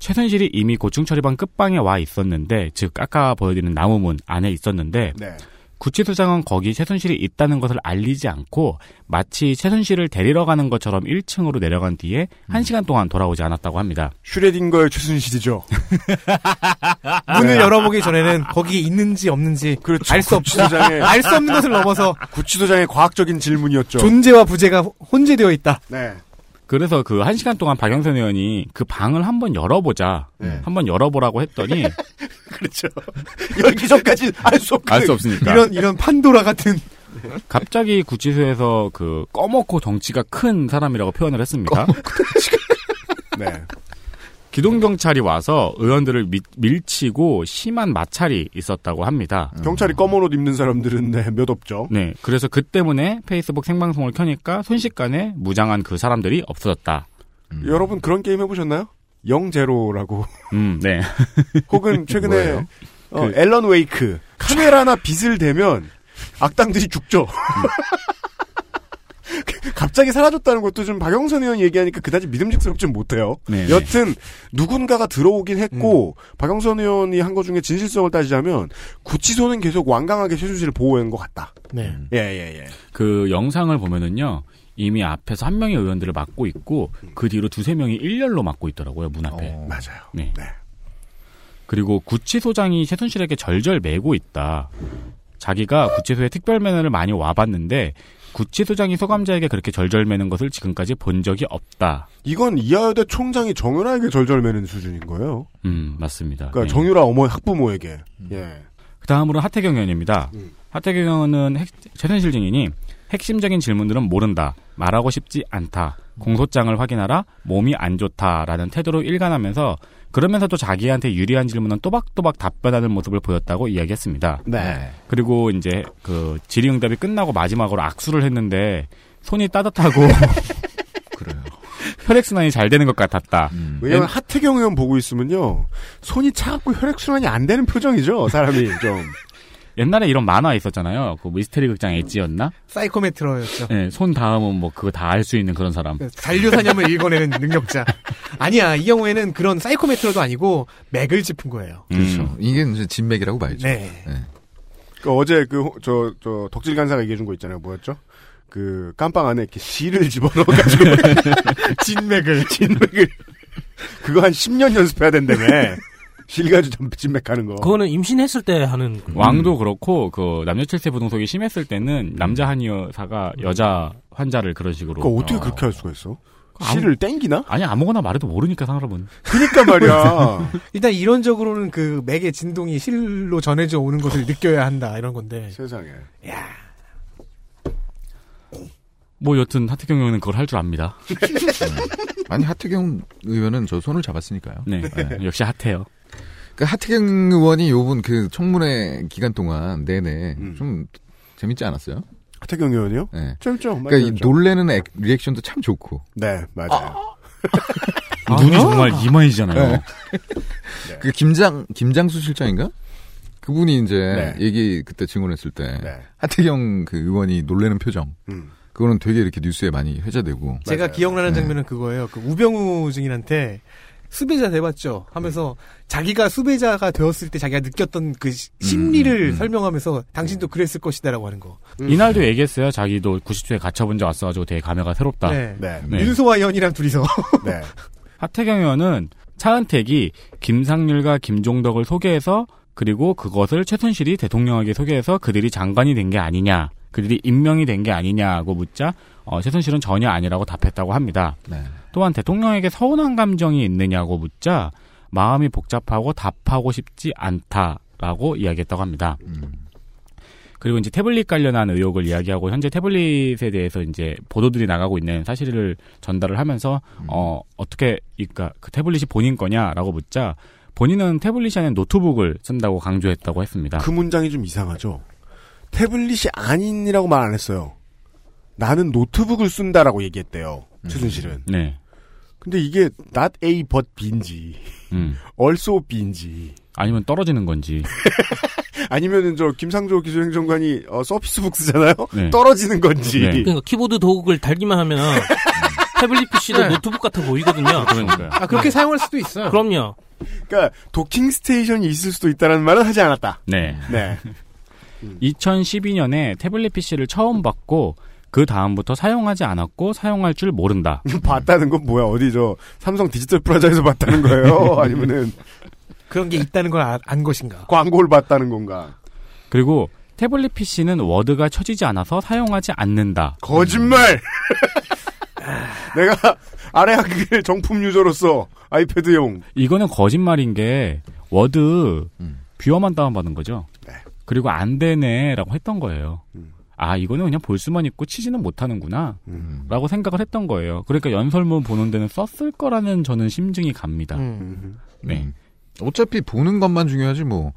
최순실이 이미 고충 처리반 끝방에 와 있었는데, 즉 아까 보여드리는 나무문 안에 있었는데 네. 구치소장은 거기 최순실이 있다는 것을 알리지 않고 마치 최순실을 데리러 가는 것처럼 1층으로 내려간 뒤에 음. 1시간 동안 돌아오지 않았다고 합니다. 슈레딩거의 최순실이죠. 문을 열어보기 전에는 거기에 있는지 없는지 그렇죠. 알수 없, 구치소장의 알수 없는 것을 넘어서 구치소장의 과학적인 질문이었죠. 존재와 부재가 혼재되어 있다. 네. 그래서 그 1시간 동안 박영선 의원이 그 방을 한번 열어보자. 네. 한번 열어보라고 했더니 그렇죠. 열기 전까지 알수 없. 알수 없으니까. 이런 이런 판도라 같은 갑자기 구치소에서 그 꺼먹고 덩치가 큰 사람이라고 표현을 했습니다. 네. 기동경찰이 와서 의원들을 미- 밀치고 심한 마찰이 있었다고 합니다. 경찰이 검은 옷 입는 사람들은 네, 몇 없죠. 네, 그래서 그 때문에 페이스북 생방송을 켜니까 순식간에 무장한 그 사람들이 없어졌다. 여러분 그런 게임 해보셨나요? 영제로라고. 음, 네. 혹은 최근에? 어, 그- 앨런 웨이크 카메라나 빛을 대면 악당들이 죽죠. 갑자기 사라졌다는 것도 좀 박영선 의원 얘기하니까 그다지 믿음직스럽진 못해요. 네, 네. 여튼 누군가가 들어오긴 했고 박영선 의원이 한 것 중에 진실성을 따지자면 구치소는 계속 완강하게 최순실을 보호한 것 같다. 네. 예, 예, 예. 그 영상을 보면은요. 이미 앞에서 한 명의 의원들을 막고 있고 그 뒤로 두세 명이 일렬로 막고 있더라고요 문 앞에. 어. 맞아요. 네. 네. 그리고 구치소장이 최순실에게 절절 매고 있다. 자기가 구치소에 특별면허를 많이 와봤는데 구치소장이 소감자에게 그렇게 절절 매는 것을 지금까지 본 적이 없다. 이건 이하여대 총장이 정유라에게 절절매는 수준인 거예요. 음 맞습니다. 그러니까 네. 정유라 어머 학부모에게. 예. 그 다음으로 하태경 의원입니다. 음. 하태경 의원은 핵- 최순실 증인이 핵심적인 질문들은 모른다. 말하고 싶지 않다. 공소장을 확인하라. 몸이 안 좋다라는 태도로 일관하면서 그러면서도 자기한테 유리한 질문은 또박또박 답변하는 모습을 보였다고 이야기했습니다. 네. 그리고 이제 그 질의응답이 끝나고 마지막으로 악수를 했는데 손이 따뜻하고 그래요. 혈액순환이 잘 되는 것 같았다. 음. 왜냐면 하태경 의원 보고 있으면요. 손이 차갑고 혈액순환이 안 되는 표정이죠. 사람이 좀. 옛날에 이런 만화 있었잖아요. 그 미스테리 극장 엣지였나? 사이코메트로였죠. 네, 손 다음은 뭐 그거 다 알 수 있는 그런 사람. 잔류 사념을 읽어내는 능력자. 아니야, 이 경우에는 그런 사이코메트로도 아니고 맥을 짚은 거예요. 그렇죠. 음. 이게 이제 진맥이라고 봐야죠. 네. 그 어제 그, 호- 저, 저, 덕질 간사가 얘기해 준 거 있잖아요. 뭐였죠? 그, 깜빵 안에 이렇게 실을 집어넣어 가지고. 진맥을. 진맥을. 그거 한 10년 연습해야 된다며. 실 가지고 진맥 하는 거. 그거는 임신했을 때 하는 그- 왕도 그렇고 그 남녀 칠세 부동석이 심했을 때는 남자 한 의사가 여자 환자를 그런 식으로 그거 어떻게 어. 그렇게 할 수가 있어? 실을 땡기나? 아니 아무거나 말해도 모르니까 사람은 그니까 말이야. 일단 이론적으로는 그 맥의 진동이 실로 전해져 오는 것을 느껴야 한다, 이런 건데. 세상에. 뭐 여튼 하태경 의원은 그걸 할 줄 압니다. 아니 하태경 의원은 저 손을 잡았으니까요. 네, 역시 핫해요. 그 하태경 의원이 요번 그 청문회 기간 동안 내내 음. 좀 재밌지 않았어요? 하태경 의원이요? 네. 짧죠. 그러니까 이 놀래는 액- 리액션도 참 좋고. 네, 맞아요. 눈이 정말 이만이잖아요. 네. 그 김장 김장수 실장인가? 그분이 이제 네. 얘기 그때 증언했을 때 네. 하태경 그 의원이 놀래는 표정. 음. 그거는 되게 이렇게 뉴스에 많이 회자되고. 제가 맞아요. 기억나는 네. 장면은 그거예요. 그 우병우 증인한테 수배자 돼봤죠? 하면서 자기가 수배자가 되었을 때 자기가 느꼈던 그 시- 심리를 음, 음. 설명하면서 당신도 그랬을 것이다라고 하는 거. 이날도 얘기했어요. 자기도 90초에 갇혀본 적 왔어가지고 되게 감회가 새롭다. 네. 네. 네. 윤소와 연이랑 둘이서. 네. 하태경 의원은 차은택이 김상률과 김종덕을 소개해서 그리고 그것을 최순실이 대통령에게 소개해서 그들이 장관이 된 게 아니냐, 그들이 임명이 된 게 아니냐고 묻자 어, 최순실은 전혀 아니라고 답했다고 합니다. 네. 또한 대통령에게 서운한 감정이 있느냐고 묻자 마음이 복잡하고 답하고 싶지 않다라고 이야기했다고 합니다. 음. 그리고 이제 태블릿 관련한 의혹을 이야기하고 현재 태블릿에 대해서 이제 보도들이 나가고 있는 사실을 전달을 하면서 어 어떻게 그러니까 그 태블릿이 본인 거냐라고 묻자 본인은 태블릿이 아닌 노트북을 쓴다고 강조했다고 했습니다. 그 문장이 좀 이상하죠. 태블릿이 아닌이라고 말 안 했어요. 나는 노트북을 쓴다라고 얘기했대요. 최순실은. 네. 근데 이게 not A but B인지 음. also B인지 아니면 떨어지는 건지. 아니면은 저 김상조 기술행정관이 어, 서피스북 쓰잖아요. 네. 떨어지는 건지. 그러니까 키보드 도구를 달기만 하면 태블릿 PC도 네. 노트북 같아 보이거든요. 그러니까요. 아 그렇게 사용할 수도 있어요. 그럼요. 그러니까 docking station이 있을 수도 있다는 말은 하지 않았다. 네. 네. 2012년에 태블릿 PC를 처음 받고 그 다음부터 사용하지 않았고 사용할 줄 모른다. 봤다는 건 뭐야? 어디 저 삼성 디지털 프라자에서 봤다는 거예요? 아니면은 그런 게 있다는 걸안 것인가? 광고를 봤다는 건가? 그리고 태블릿 PC는 워드가 쳐지지 않아서 사용하지 않는다. 거짓말! 내가 아래아 한글 정품 user로서 아이패드용 이거는 거짓말인 게 워드 viewer만 다운받은 거죠. 그리고 안 되네라고 했던 거예요. 아 이거는 그냥 볼 수만 있고 치지는 못하는구나 라고 생각을 했던 거예요. 그러니까 연설문 보는 데는 썼을 거라는 저는 심증이 갑니다. 음. 네. 어차피 보는 것만 중요하지 뭐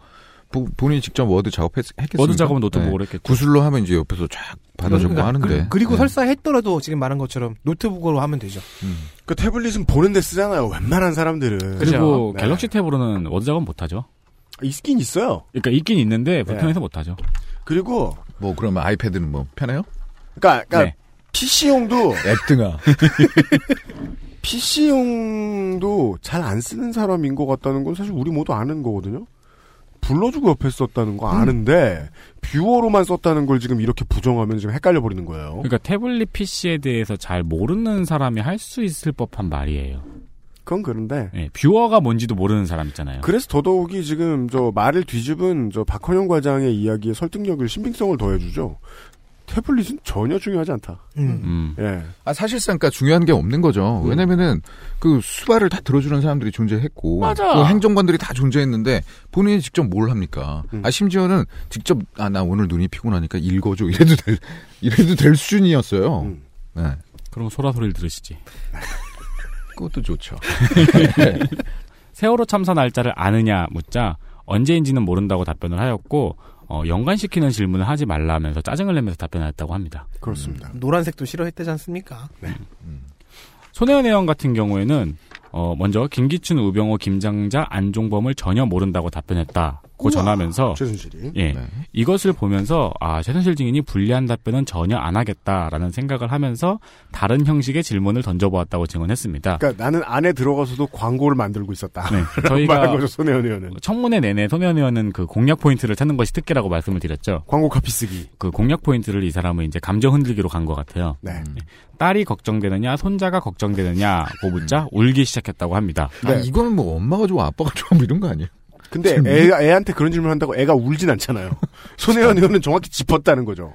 보- 본인이 직접 워드 작업했겠습니까? 워드 작업은 노트북으로 했겠죠. 구술로 하면 이제 옆에서 쫙 받아 적고 그러니까 하는데. 그, 리고 네. 설사 했더라도 지금 말한 것처럼 노트북으로 하면 되죠. 그 태블릿은 보는데 쓰잖아요. 웬만한 사람들은. 그리고 네. 갤럭시 탭으로는 워드 작업 못 하죠. 있긴 있어요. 그러니까 있긴 있는데 불편해서 못 하죠. 그리고 뭐 그러면 아이패드는 뭐 편해요? 그러니까, 그러니까 네. PC용도 앱등아. PC용도 잘 안 쓰는 사람인 것 같다는 건 사실 우리 모두 아는 거거든요. 불러주고 옆에 썼다는 거 아는데 viewer로만 썼다는 걸 지금 이렇게 부정하면 지금 헷갈려 버리는 거예요. 그러니까 태블릿 PC에 대해서 잘 모르는 사람이 할 수 있을 법한 말이에요. 그건 그런데 네, viewer가 뭔지도 모르는 사람 있잖아요. 그래서 더더욱이 지금 저 말을 뒤집은 저 박헌영 과장의 이야기에 설득력을 신빙성을 더해주죠. 태블릿은 전혀 중요하지 않다. 음. 예. 아, 사실상 그러니까 중요한 게 없는 거죠. 왜냐면은 그 수발을 다 들어주는 사람들이 존재했고 맞아. 그 행정관들이 다 존재했는데 본인이 직접 뭘 합니까? 아 심지어는 직접 아 나 오늘 눈이 피곤하니까 읽어줘 이래도 될 이래도 될 수준이었어요. 네. 그럼 소라 소리를 들으시지. 그것도 좋죠. 세월호 참사 날짜를 아느냐 묻자 언제인지는 모른다고 답변을 하였고 어, 연관시키는 질문을 하지 말라면서 짜증을 내면서 답변했다고 합니다. 그렇습니다. 노란색도 싫어했다지 않습니까? 네. 손혜원 의원 같은 경우에는 어, 먼저 김기춘, 우병호, 김장자, 안종범을 전혀 모른다고 답변했다 고 전하면서 최순실이 예 네. 이것을 보면서 아 최순실 증인이 불리한 답변은 전혀 안 하겠다라는 생각을 하면서 다른 형식의 질문을 던져보았다고 증언했습니다. 그러니까 나는 안에 들어가서도 광고를 만들고 있었다. 네, 저희가 거죠 손혜원 의원은 청문회 내내 손혜원 의원은 그 공약 포인트를 찾는 것이 특기라고 말씀을 드렸죠. 광고 카피 쓰기. 그 공약 포인트를 이 사람은 이제 감정 흔들기로 간 것 같아요. 네. 딸이 걱정되느냐, 손자가 걱정되느냐고 묻자 울기 시작했다고 합니다. 아 이거는 뭐 엄마가 좋아 아빠가 좋아 뭐 이런 거 아니에요? 근데 애, 애한테 그런 질문 을 한다고 애가 울진 않잖아요. 손혜원 의원은 정확히 짚었다는 거죠.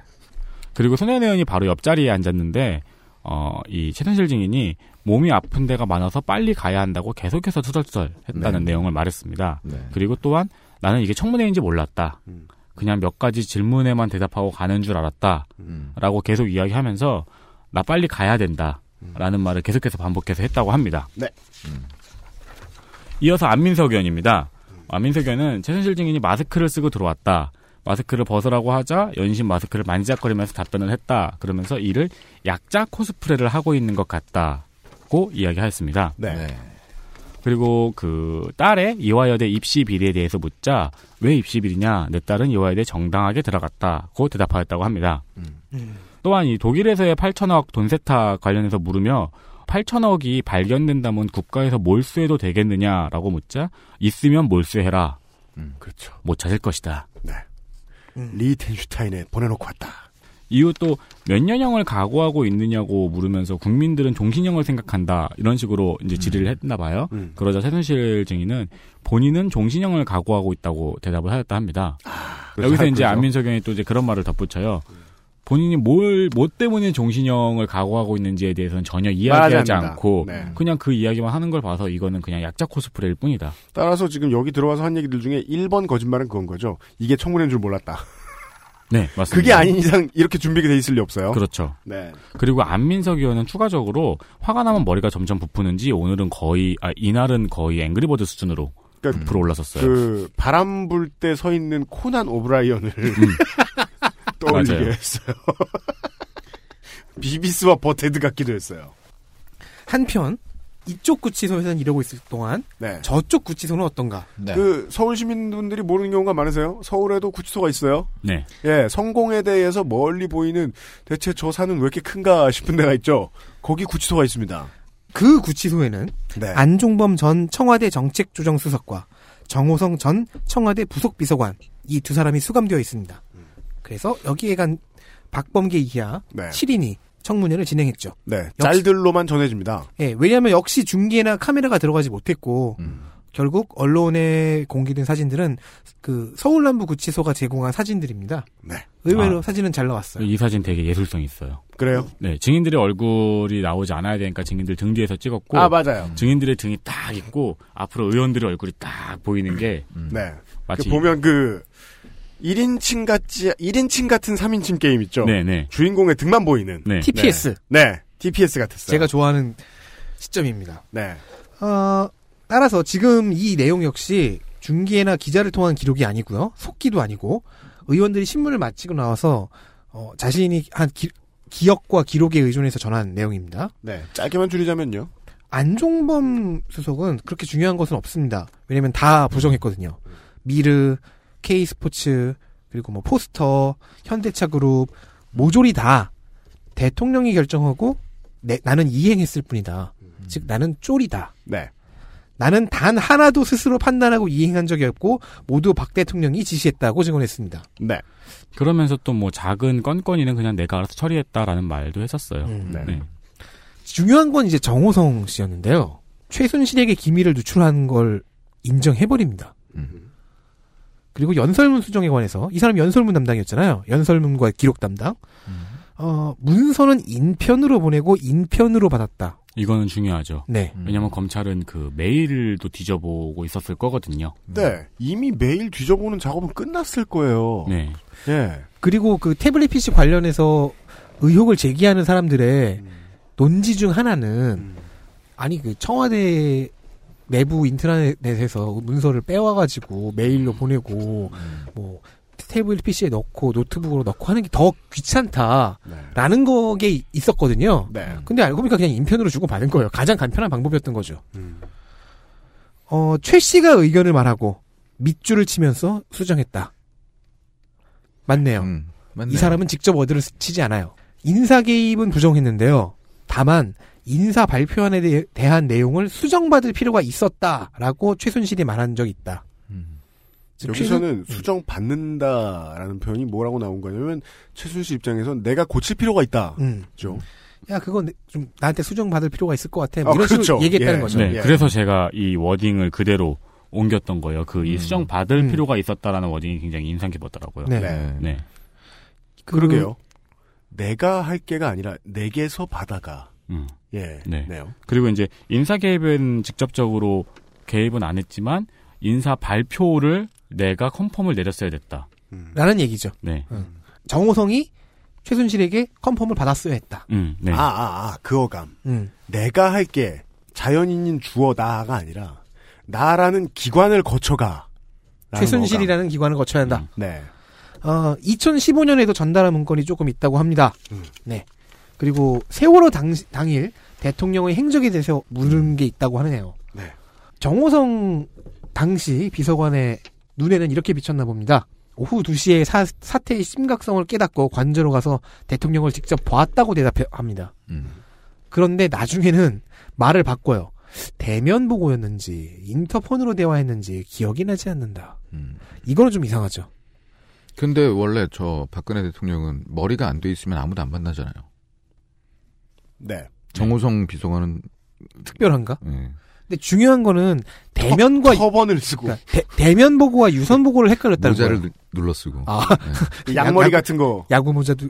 그리고 손혜원 의원이 바로 옆자리에 앉았는데 어, 이 최순실 증인이 몸이 아픈 데가 많아서 빨리 가야 한다고 계속해서 투덜투덜 했다는 네. 내용을 말했습니다. 네. 그리고 또한 나는 이게 청문회인지 몰랐다. 그냥 몇 가지 질문에만 대답하고 가는 줄 알았다. 음. 라고 계속 이야기하면서 나 빨리 가야 된다. 라는 말을 계속해서 반복해서 했다고 합니다. 네. 이어서 안민석 의원입니다. 안민석 의원은 최순실 증인이 마스크를 쓰고 들어왔다. 마스크를 벗으라고 하자 연신 마스크를 만지작거리면서 답변을 했다. 그러면서 이를 약자 코스프레를 하고 있는 것 같다고 이야기하였습니다. 네. 그리고 그 딸의 이화여대 입시 비리에 대해서 묻자 왜 입시 비리냐 내 딸은 이화여대 정당하게 들어갔다고 대답하였다고 합니다. 또한 이 독일에서의 8천억 돈 세탁 관련해서 물으며 8천억이 발견된다면 국가에서 몰수해도 되겠느냐라고 묻자 있으면 몰수해라. 그렇죠. 못 찾을 것이다. 네. 리텐슈타인에 보내놓고 왔다. 이후 또 몇 년형을 각오하고 있느냐고 물으면서 국민들은 종신형을 생각한다 이런 식으로 이제 질의를 했나 봐요. 음. 그러자 최순실 증인은 본인은 종신형을 각오하고 있다고 대답을 하였다 합니다. 그래서 여기서 할 이제. 안민석 의원이 또 이제 그런 말을 덧붙여요. 본인이 뭘, 뭐 때문에 종신형을 각오하고 있는지에 대해서는 전혀 이야기하지. 않고 네. 그냥 그 이야기만 하는 걸 봐서 이거는 그냥 약자 코스프레일 뿐이다. 따라서 지금 여기 들어와서 한 얘기들 중에 1번 거짓말은 그건 거죠. 이게 청문회인 줄 몰랐다. 네, 맞습니다. 그게 아닌 이상 이렇게 준비가 돼 있을 리 없어요. 그렇죠. 네. 그리고 안민석 의원은 추가적으로 화가 나면 머리가 점점 부푸는지 오늘은 거의 아 이날은 거의 앵그리버드 수준으로 그러니까 불어 올랐었어요. 그 바람 불 때 서 있는 코난 오브라이언을 떠올리게 음. 맞아요. 했어요. 비비스와 버테드 같기도 했어요. 한편 이쪽 구치소에서는 이러고 있을 동안 네. 저쪽 구치소는 어떤가? 그 서울 시민분들이 모르는 경우가 많으세요. 서울에도 구치소가 있어요. 네. 예, 성공에 대해서 멀리 보이는 대체 저 산은 왜 이렇게 큰가 싶은 데가 있죠. 거기 구치소가 있습니다. 그 구치소에는 네. 안종범 전 청와대 정책조정수석과 정호성 전 청와대 부속비서관 이 두 사람이 수감되어 있습니다. 그래서 여기에 간 박범계 이하 네. 7인이 청문회를 진행했죠. 네, 역시- 짤들로만 전해집니다. 예, 왜냐하면 역시 중계나 카메라가 들어가지 못했고 음. 결국 언론에 공개된 사진들은 그 서울 남부 구치소가 제공한 사진들입니다. 네. 의외로 아. 사진은 잘 나왔어요. 이 사진 되게 예술성 있어요. 그래요? 네, 증인들의 얼굴이 나오지 않아야 되니까 증인들 등 뒤에서 찍었고, 아, 맞아요. 증인들의 등이 딱 있고 앞으로 의원들의 얼굴이 딱 보이는 게 네. 마치 그 보면 그 1인칭 같지 1인칭 같은 3인칭 게임 있죠. 네, 네. 주인공의 등만 보이는 네. TPS. 네. 네. TPS 같았어요. 제가 좋아하는 시점입니다. 네. 어, 따라서 지금 이 내용 역시 중계나 기자를 통한 기록이 아니고요. 속기도 아니고 의원들이 신문을 마치고 나와서 어, 자신이 한 기, 기억과 기록에 의존해서 전한 내용입니다. 네. 짧게만 줄이자면요. 안종범 수석은 그렇게 중요한 것은 없습니다. 왜냐면 다 부정했거든요. 미르, K스포츠, 그리고 뭐 포스터, 현대차 그룹, 모조리 다 대통령이 결정하고 내- 나는 이행했을 뿐이다. 즉 나는 쫄이다. 네. 나는 단 하나도 스스로 판단하고 이행한 적이 없고 모두 박 대통령이 지시했다고 증언했습니다. 네. 그러면서 또 뭐 작은 건건이는 그냥 내가 알아서 처리했다라는 말도 했었어요. 네. 네. 중요한 건 이제 정호성 씨였는데요. 최순실에게 기밀을 누출한 걸 인정해버립니다. 그리고 연설문 수정에 관해서 이 사람 연설문 담당이었잖아요. 연설문과 기록 담당. 어, 문서는 인편으로 보내고 인편으로 받았다. 이거는 중요하죠. 네. 왜냐면 검찰은 그 메일도 뒤져보고 있었을 거거든요. 네. 이미 매일 뒤져보는 작업은 끝났을 거예요. 네. 예. 그리고 그 태블릿 PC 관련해서 의혹을 제기하는 사람들의 논지 중 하나는 아니 그 청와대 내부 인터넷에서 문서를 빼와가지고 메일로 보내고 뭐 태블릿 PC에 넣고 노트북으로 넣고 하는 게 더 귀찮다라는 거게 있었거든요. 네. 근데 알고 보니까 그냥 인편으로 주고 받은 거예요. 가장 간편한 방법이었던 거죠. 어, 최 씨가 의견을 말하고 밑줄을 치면서 수정했다. 맞네요. 음, 맞네요. 이 사람은 직접 워드를 치지 않아요. 인사 개입은 부정했는데요. 다만 인사 발표안에 대- 대한 내용을 수정받을 필요가 있었다라고 최순실이 말한 적이 있다. 즉 여기서는 수정 받는다라는 표현이 뭐라고 나온 거냐면 최순실 입장에선 내가 고칠 필요가 있다. 음. 죠. 야 그건 내- 좀 나한테 수정 받을 필요가 있을 것 같아. 뭐 아, 이런 식으로 그렇죠. 얘기했다는 예. 거죠. 네, 그래서 제가 이 wording을 그대로 옮겼던 거예요. 그 음. 이 수정 받을 필요가 있었다라는 wording이 굉장히 인상 깊었더라고요. 네. 네. 네. 그 러게요. 내가 할 게가 아니라 내게서 받아가. 음. 예. 네. 네요. 그리고 이제 인사 개입은 직접적으로 개입은 안 했지만 인사 발표를 내가 confirm을 내렸어야 됐다. 라는 얘기죠. 네. 정호성이 최순실에게 confirm을 받았어야 했다. 음, 네. 아, 아, 아, 그 어감. 음. 내가 할게 자연인인 주어 나가 아니라 나라는 기관을 거쳐가. 라는 최순실이라는 기관을 거쳐야 한다. 어감. 네. 어, 2015년에도 전달한 문건이 조금 있다고 합니다. 네. 그리고 세월호 당, 당일 대통령의 행적에 대해서 물은 게 있다고 하네요. 네. 정호성 당시 비서관의 눈에는 이렇게 비쳤나 봅니다. 오후 2시에 사, 사태의 심각성을 깨닫고 관저로 가서 대통령을 직접 보았다고 대답합니다. 그런데 나중에는 말을 바꿔요. 대면 보고였는지 인터폰으로 대화했는지 기억이 나지 않는다. 이거는 좀 이상하죠. 근데 원래 저 박근혜 대통령은 머리가 안 돼 있으면 아무도 안 만나잖아요. 네. 정호성 비서관은 특별한가? 예. 근데 중요한 거는 대면과 터 번을 쓰고 대, 면 보고와 유선 보고를 헷갈렸다는 모자를 거예요. 누- 눌러 쓰고. 아, 네. 양머리 야- 같은 거. 야구 모자도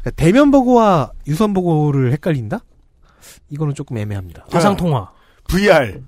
그러니까 대면 보고와 유선 보고를 헷갈린다? 이거는 조금 애매합니다. 화상 통화. VR.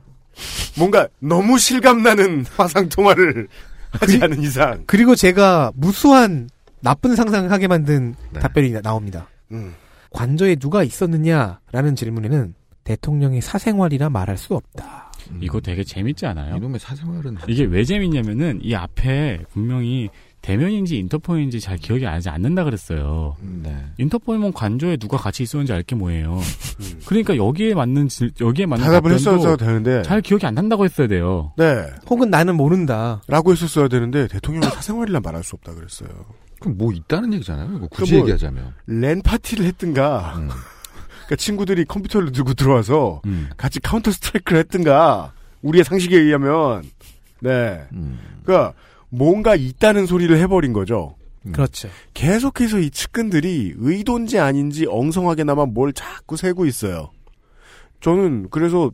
뭔가 너무 실감나는 화상 통화를 하지 않은 이상. 그리고 제가 무수한 나쁜 상상을 하게 만든 답변이 나- 나옵니다. 음. 관저에 누가 있었느냐라는 질문에는 대통령의 사생활이라 말할 수 없다. 이거 되게 재밌지 않아요? 이놈의 사생활은 이게 왜 재밌냐면은 이 앞에 분명히 대면인지 인터폰인지 잘 기억이 나지 않는다 그랬어요. 네. 인터폰이면 관저에 누가 같이 있었는지 알게 뭐예요. 그러니까 여기에 맞는 질- 여기에 맞는 대답을 답변도 했어야 되는데. 잘 기억이 안 난다고 했어야 돼요. 네. 혹은 나는 모른다. 라고 했었어야 되는데 대통령의 사생활이란 말할 수 없다 그랬어요. 그럼 뭐 있다는 얘기잖아요. 굳이 뭐 얘기하자면. 랜 파티를 했든가. 음. 그러니까 친구들이 컴퓨터를 들고 들어와서 음. 같이 카운터 스트라이크를 했든가. 우리의 상식에 의하면. 네. 음. 그러니까 뭔가 있다는 소리를 해버린 거죠. 그렇죠. 계속해서 이 측근들이 의도인지 아닌지 엉성하게나마 뭘 자꾸 세고 있어요. 저는 그래서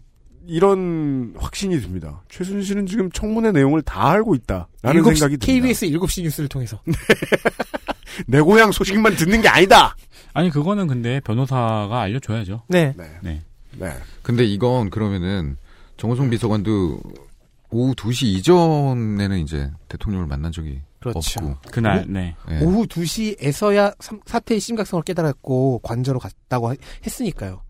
이런 확신이 듭니다. 최순실은 지금 청문회 내용을 다 알고 있다라는 일곱 시- 생각이 듭니다. KBS 7시 뉴스를 통해서. 내 고향 소식만 듣는 게 아니다. 아니 그거는 근데 변호사가 알려줘야죠. 네. 네. 네. 근데 이건 그러면은 정호성 비서관도 오후 2시 이전에는 이제 대통령을 만난 적이 그렇죠. 없고 그날 오- 네. 예. 오후 2시에서야 사태의 심각성을 깨달았고 관저로 갔다고 하- 했으니까요.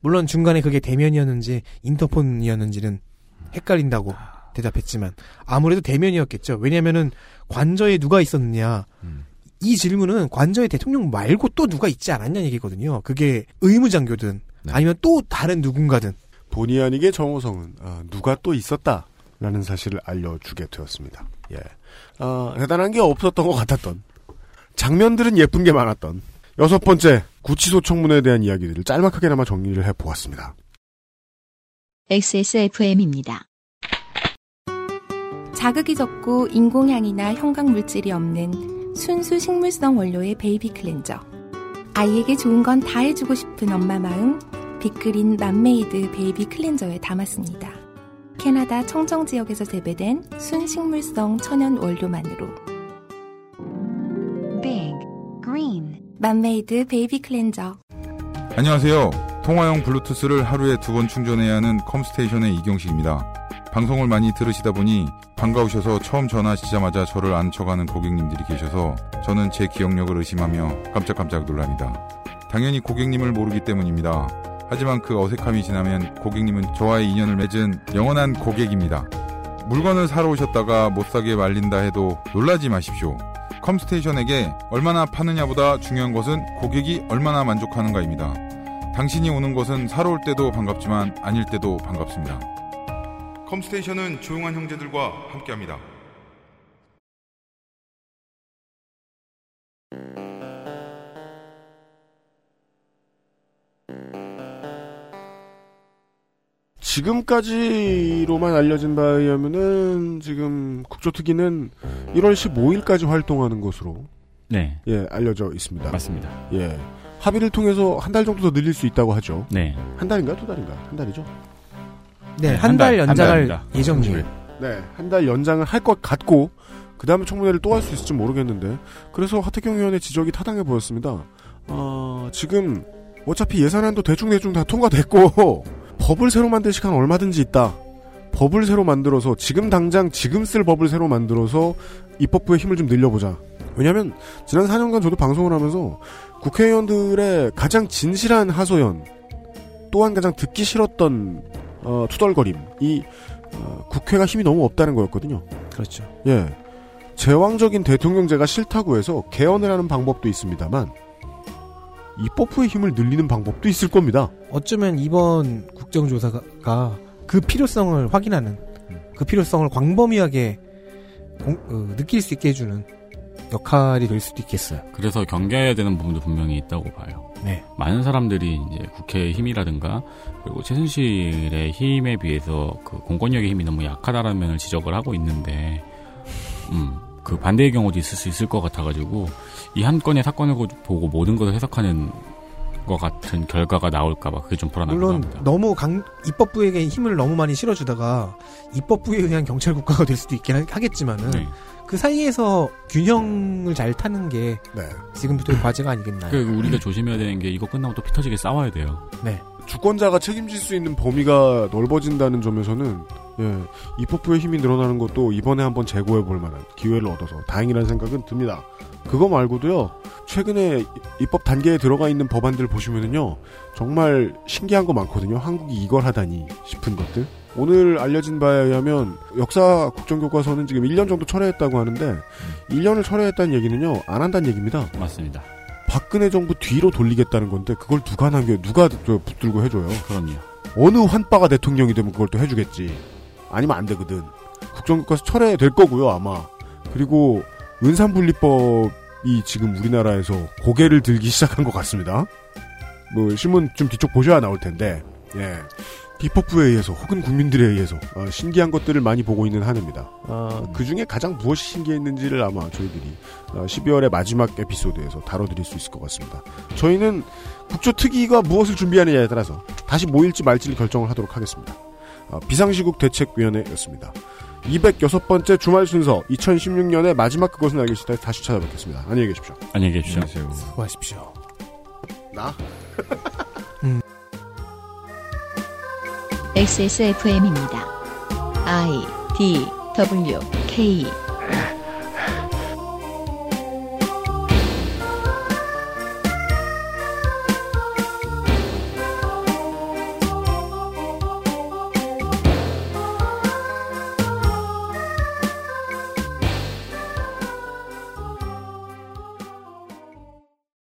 물론 중간에 그게 대면이었는지 인터폰이었는지는 헷갈린다고 대답했지만 아무래도 대면이었겠죠. 왜냐면은 관저에 누가 있었느냐. 음. 이 질문은 관저에 대통령 말고 또 누가 있지 않았냐는 얘기거든요. 그게 의무장교든 네. 아니면 또 다른 누군가든 본의 아니게 정호성은 아, 누가 또 있었다라는 사실을 알려주게 되었습니다. 예, 아, 대단한 게 없었던 것 같았던 장면들은 예쁜 게 많았던 여섯 번째 구치소 청문회에 대한 이야기들을 짤막하게나마 정리를 해보았습니다. XSFM입니다. 자극이 적고 인공향이나 형광물질이 없는 순수 식물성 원료의 baby cleanser. 아이에게 좋은 건 다 해주고 싶은 엄마 마음, 빅그린 맘메이드 baby cleanser에 담았습니다. 캐나다 청정 지역에서 재배된 순식물성 천연 원료만으로. 빅그린 맘메이드 baby cleanser. 안녕하세요. 통화용 블루투스를 하루에 두 번 충전해야 하는 컴스테이션의 이경식입니다. 방송을 많이 들으시다 보니 반가우셔서 처음 전화하시자마자 저를 안 쳐가는 고객님들이 계셔서 저는 제 기억력을 의심하며 깜짝깜짝 놀랍니다. 당연히 고객님을 모르기 때문입니다. 하지만 그 어색함이 지나면 고객님은 저와의 인연을 맺은 영원한 고객입니다. 물건을 사러 오셨다가 못 사게 말린다 해도 놀라지 마십시오. 컴스테이션에게 얼마나 파느냐보다 중요한 것은 고객이 얼마나 만족하는가입니다. 당신이 오는 것은 사러 올 때도 반갑지만 아닐 때도 반갑습니다. 컴스테이션은 조용한 형제들과 함께합니다. 지금까지로만 알려진 바에 의하면은 지금 국조특위는 1월 15일까지 활동하는 것으로 네. 예 알려져 있습니다. 맞습니다. 예 합의를 통해서 한 달 정도 더 늘릴 수 있다고 하죠. 네. 한 달인가 두 달인가 한 달이죠. 네, 네, 한한달 달, 한 연장할 달입니다. 예정이에요. 네, 한 달 연장을 할 것 같고 그 다음에 청문회를 또 할 수 있을지 모르겠는데 그래서 하태경 의원의 지적이 타당해 보였습니다. 어, 지금 어차피 예산안도 대충 대충 다 통과됐고 법을 새로 만들 시간 얼마든지 있다. 법을 새로 만들어서 지금 당장 지금 쓸 법을 새로 만들어서 입법부의 힘을 좀 늘려보자. 왜냐하면 지난 4년간 저도 방송을 하면서 국회의원들의 가장 진실한 하소연 또한 가장 듣기 싫었던 어, 투덜거림이 어, 국회가 힘이 너무 없다는 거였거든요. 그렇죠. 예. 제왕적인 대통령제가 싫다고 해서 개헌을 하는 방법도 있습니다만 입법부의 힘을 늘리는 방법도 있을 겁니다. 어쩌면 이번 국정조사가 그 필요성을 확인하는 그 필요성을 광범위하게 공- 어, 느낄 수 있게 해주는 역할이 될 수도 있겠어요. 그래서 경계해야 되는 부분도 분명히 있다고 봐요. 네. 많은 사람들이 이제 국회의 힘이라든가 그리고 최순실의 힘에 비해서 그 공권력의 힘이 너무 약하다라는 면을 지적을 하고 있는데, 음, 그 반대의 경우도 있을 수 있을 것 같아가지고 이 한 건의 사건을 고- 보고 모든 것을 해석하는 것 같은 결과가 나올까봐 그게 좀 불안하기도 물론 합니다. 너무 강 입법부에게 힘을 너무 많이 실어주다가 입법부에 의한 경찰 국가가 될 수도 있긴 하- 하겠지만은 네. 그 사이에서 균형을 잘 타는 게 네. 지금부터의 과제가 아니겠나요? 그 우리가 조심해야 되는 게 이거 끝나고 또 피 터지게 싸워야 돼요. 네. 주권자가 책임질 수 있는 범위가 넓어진다는 점에서는 예, 입법부의 힘이 늘어나는 것도 이번에 한번 재고해 볼 만한 기회를 얻어서 다행이라는 생각은 듭니다. 그거 말고도요. 최근에 입법 단계에 들어가 있는 법안들 보시면은요. 정말 신기한 거 많거든요. 한국이 이걸 하다니 싶은 것들. 오늘 알려진 바에 의하면 역사 국정교과서는 지금 1년 정도 철회했다고 하는데 1년을 철회했다는 얘기는요 안 한다는 얘기입니다. 맞습니다. 박근혜 정부 뒤로 돌리겠다는 건데 그걸 누가 남겨 누가 저 붙들고 해줘요. 그럼요. 어느 환빠가 대통령이 되면 그걸 또 해주겠지. 아니면 안 되거든. 국정교과서 철회될 거고요 아마. 그리고 은산분리법이 지금 우리나라에서 고개를 들기 시작한 것 같습니다. 뭐 신문 좀 뒤쪽 보셔야 나올 텐데 예. 비법부에 의해서 혹은 국민들에 의해서 어, 신기한 것들을 많이 보고 있는 한 해입니다. 어, 그 중에 가장 무엇이 신기했는지를 아마 저희들이 어, 12월의 마지막 에피소드에서 다뤄드릴 수 있을 것 같습니다. 저희는 국조특위가 무엇을 준비하느냐에 따라서 다시 모일지 말지를 결정을 하도록 하겠습니다. 어, 비상시국 대책위원회였습니다. 206번째 주말 순서 2016년의 마지막 그것은 알기 싫다 다시 찾아뵙겠습니다. 안녕히 계십시오. 안녕히 계십시오. 수고하십시오. 나? XSFM입니다. I D W K